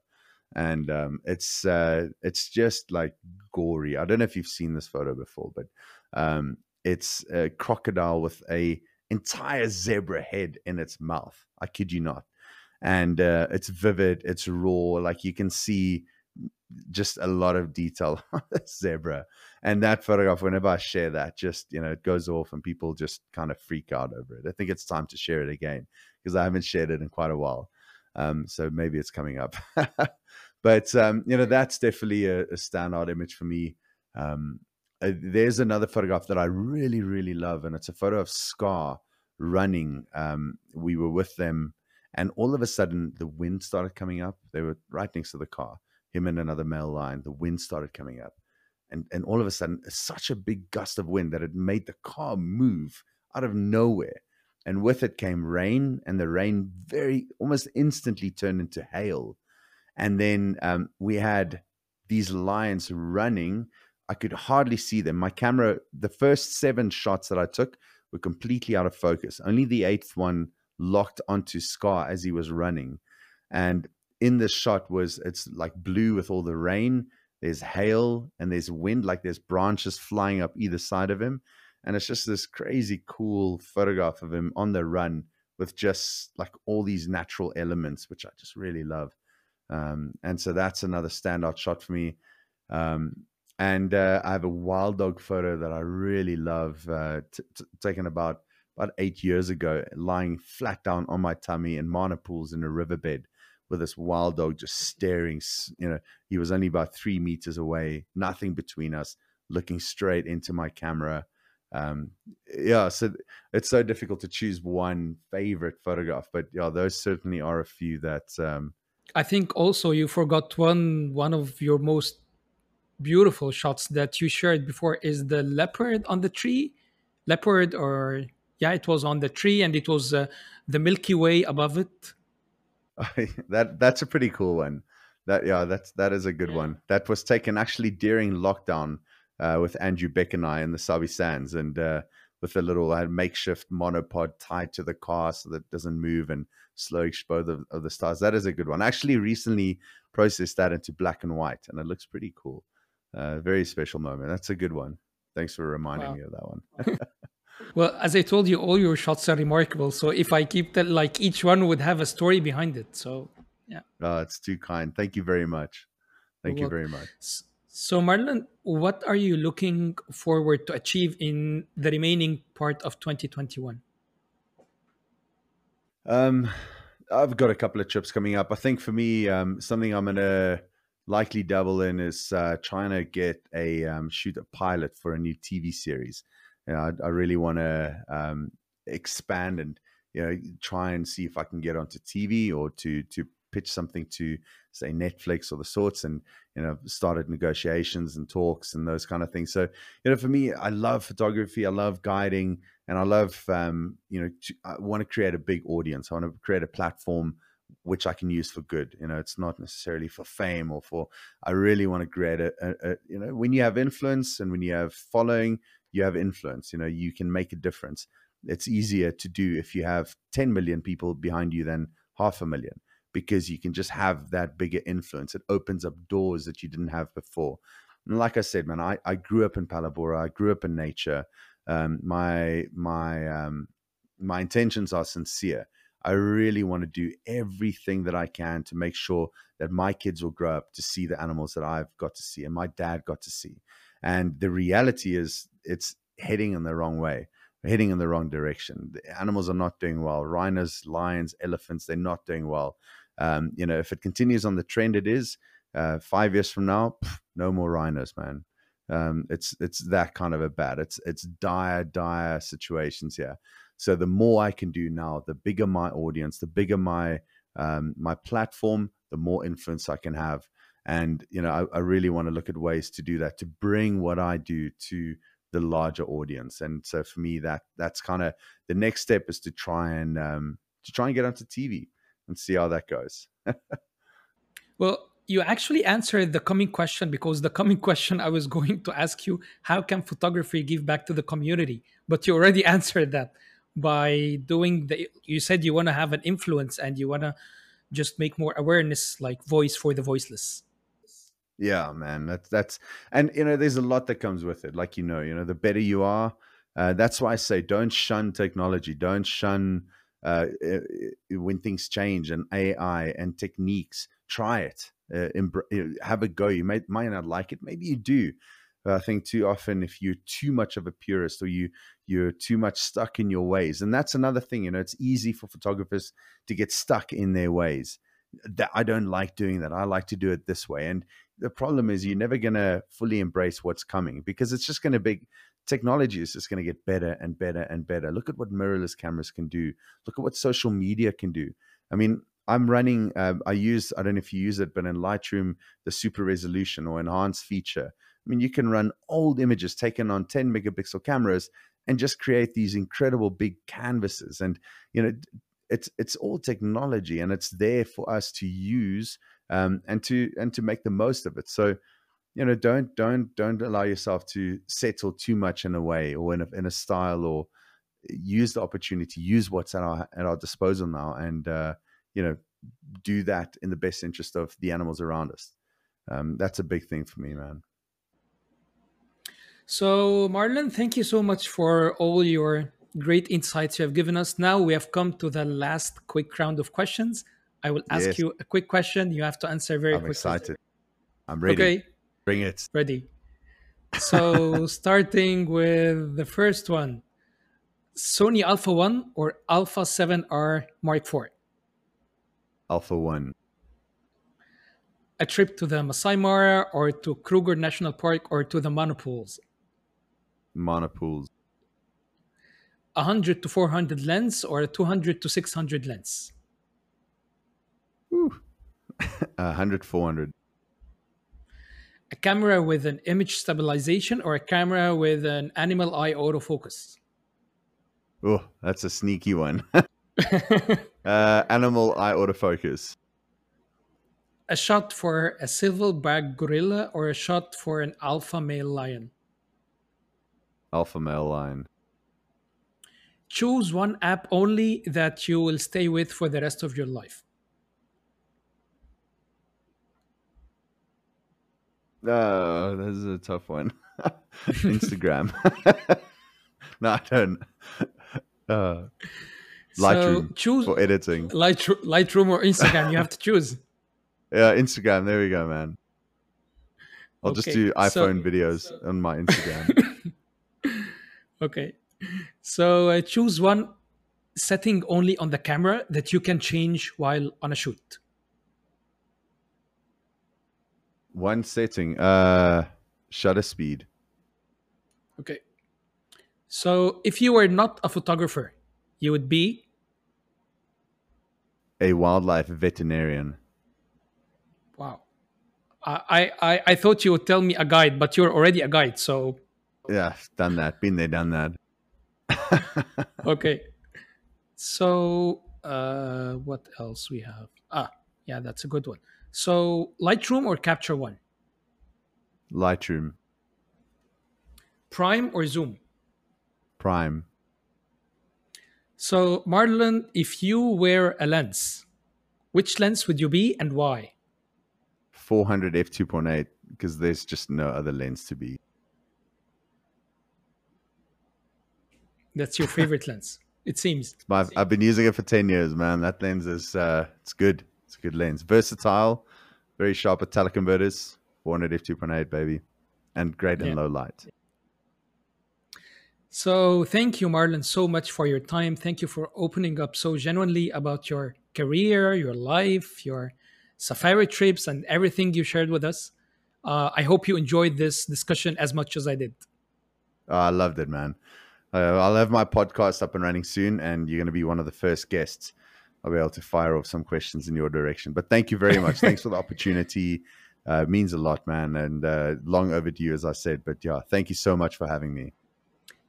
and um, it's uh, it's just like gory. I don't know if you've seen this photo before, but um, it's a crocodile with a entire zebra head in its mouth. I kid you not. And uh, it's vivid, it's raw. Like you can see just a lot of detail on the zebra. And that photograph, whenever I share that, just you know, it goes off and people just kind of freak out over it. I think it's time to share it again because I haven't shared it in quite a while. Um, so maybe it's coming up. but um, you know, that's definitely a, a standout image for me. Um, uh, there's another photograph that I really, really love, and it's a photo of Scar running. Um, we were with them, and all of a sudden, the wind started coming up. They were right next to the car, him and another male lion. The wind started coming up, and and all of a sudden, such a big gust of wind that it made the car move out of nowhere. And with it came rain, and the rain very almost instantly turned into hail. And then um, we had these lions running I could hardly see them. My camera, the first seven shots that I took were completely out of focus. Only the eighth one locked onto Scar as he was running. And in this shot was it's like blue with all the rain. There's hail and there's wind, like there's branches flying up either side of him. And it's just this crazy cool photograph of him on the run with just like all these natural elements, which I just really love. Um, and so that's another standout shot for me. Um, and uh, I have a wild dog photo that I really love, uh, t- t- taken about about eight years ago, lying flat down on my tummy in mana pools in a riverbed with this wild dog just staring. You know, he was only about three meters away, nothing between us, looking straight into my camera. Um, yeah, so it's so difficult to choose one favorite photograph, but yeah, those certainly are a few that. Um, I think also you forgot one one of your most beautiful shots that you shared before is the leopard on the tree leopard or yeah it was on the tree and it was uh, the milky way above it that that's a pretty cool one that yeah that's that is a good yeah. one that was taken actually during lockdown uh, with andrew beck and i in the sabi sands and uh, with a little uh, makeshift monopod tied to the car so that it doesn't move and slow exposure of, of the stars that is a good one I actually recently processed that into black and white and it looks pretty cool uh, very special moment. That's a good one. Thanks for reminding wow. me of that one. well, as I told you, all your shots are remarkable. So if I keep that, like each one would have a story behind it. So yeah. Oh, it's too kind. Thank you very much. Thank well, you very much. So Marlon, what are you looking forward to achieve in the remaining part of 2021? Um, I've got a couple of trips coming up. I think for me, um, something I'm gonna likely double in is uh, trying to get a um, shoot a pilot for a new TV series. You know, I, I really want to um, expand and you know try and see if I can get onto TV or to to pitch something to say Netflix or the sorts and you know started negotiations and talks and those kind of things. So you know for me, I love photography, I love guiding, and I love um, you know to, I want to create a big audience. I want to create a platform which I can use for good. You know, it's not necessarily for fame or for. I really want to create a, a, a, you know, when you have influence and when you have following, you have influence. You know, you can make a difference. It's easier to do if you have 10 million people behind you than half a million because you can just have that bigger influence. It opens up doors that you didn't have before. And like I said, man, I, I grew up in Phalaborwa. I grew up in nature. Um, my my um, my intentions are sincere I really want to do everything that I can to make sure that my kids will grow up to see the animals that I've got to see and my dad got to see. And the reality is, it's heading in the wrong way, heading in the wrong direction. The animals are not doing well. Rhinos, lions, elephants, they're not doing well. Um, you know, if it continues on the trend it is, uh, five years from now, pff, no more rhinos, man. Um, it's it's that kind of a bad. It's it's dire, dire situations here. So the more I can do now, the bigger my audience, the bigger my um, my platform, the more influence I can have. And you know, I, I really want to look at ways to do that to bring what I do to the larger audience. And so for me, that that's kind of the next step is to try and um, to try and get onto TV and see how that goes. well, you actually answered the coming question because the coming question I was going to ask you how can photography give back to the community? But you already answered that by doing the you said you want to have an influence and you want to just make more awareness like voice for the voiceless yeah man that's that's and you know there's a lot that comes with it like you know you know the better you are uh, that's why i say don't shun technology don't shun uh, when things change and ai and techniques try it uh, embr- have a go. You may, might not like it, maybe you do. But I think too often, if you're too much of a purist or you you're too much stuck in your ways, and that's another thing. You know, it's easy for photographers to get stuck in their ways. That I don't like doing that. I like to do it this way, and the problem is you're never going to fully embrace what's coming because it's just going to be technology is just going to get better and better and better. Look at what mirrorless cameras can do. Look at what social media can do. I mean, I'm running, uh, I use, I don't know if you use it, but in Lightroom, the super resolution or enhanced feature. I mean, you can run old images taken on 10 megapixel cameras and just create these incredible big canvases. And, you know, it's, it's all technology and it's there for us to use um, and to, and to make the most of it. So, you know, don't, don't, don't allow yourself to settle too much in a way or in a, in a style or use the opportunity, use what's at our, at our disposal now. And, uh, you know do that in the best interest of the animals around us um, that's a big thing for me man so marlon thank you so much for all your great insights you have given us now we have come to the last quick round of questions i will ask yes. you a quick question you have to answer very I'm quickly excited i'm ready okay bring it ready so starting with the first one sony alpha 1 or alpha 7r mark 4 Alpha One? A trip to the Masai Mara or to Kruger National Park or to the Mana Pools? Monopools. 100 to 400 lens or a 200 to 600 lens? Ooh. 100, 400. A camera with an image stabilization or a camera with an animal eye autofocus? Oh, that's a sneaky one. uh, animal eye autofocus. A shot for a silverback gorilla or a shot for an alpha male lion? Alpha male lion. Choose one app only that you will stay with for the rest of your life. Oh, this is a tough one. Instagram. no, I don't. Uh, Lightroom so choose for editing. Lightroom, Lightroom or Instagram. you have to choose. Yeah, Instagram. There we go, man. I'll okay, just do iPhone so, videos so. on my Instagram. okay, so uh, choose one setting only on the camera that you can change while on a shoot. One setting, uh, shutter speed. Okay. So if you were not a photographer, you would be a wildlife veterinarian. Wow. I, I, I thought you would tell me a guide, but you're already a guide, so. Yeah, done that. Been there, done that. okay. So, uh, what else we have? Ah, yeah, that's a good one. So, Lightroom or Capture One? Lightroom. Prime or Zoom? Prime. So, Marlon, if you wear a lens, which lens would you be and why? 400 f2.8 because there's just no other lens to be. That's your favorite lens. It seems. My, I've been using it for 10 years, man. That lens is uh, it's good. It's a good lens. Versatile, very sharp at teleconverters, 400 f2.8 baby, and great in yeah. low light. So, thank you, Marlon, so much for your time. Thank you for opening up so genuinely about your career, your life, your safari trips, and everything you shared with us. Uh, I hope you enjoyed this discussion as much as I did. Oh, I loved it, man. Uh, I'll have my podcast up and running soon, and you're going to be one of the first guests. I'll be able to fire off some questions in your direction. But thank you very much. Thanks for the opportunity. Uh, means a lot, man, and uh, long overdue, as I said. But yeah, thank you so much for having me.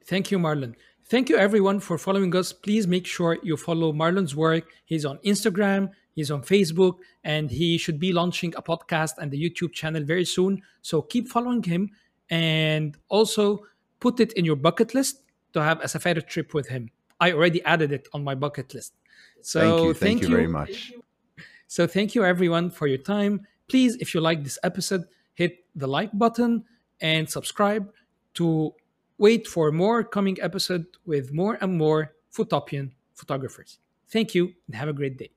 Thank you, Marlon. Thank you, everyone, for following us. Please make sure you follow Marlon's work. He's on Instagram, he's on Facebook, and he should be launching a podcast and the YouTube channel very soon. So keep following him and also put it in your bucket list to have a safari trip with him. I already added it on my bucket list. So thank you, thank, thank you, you very much. So thank you everyone for your time. Please, if you like this episode, hit the like button and subscribe to Wait for more coming episode with more and more Fotopian photographers. Thank you and have a great day.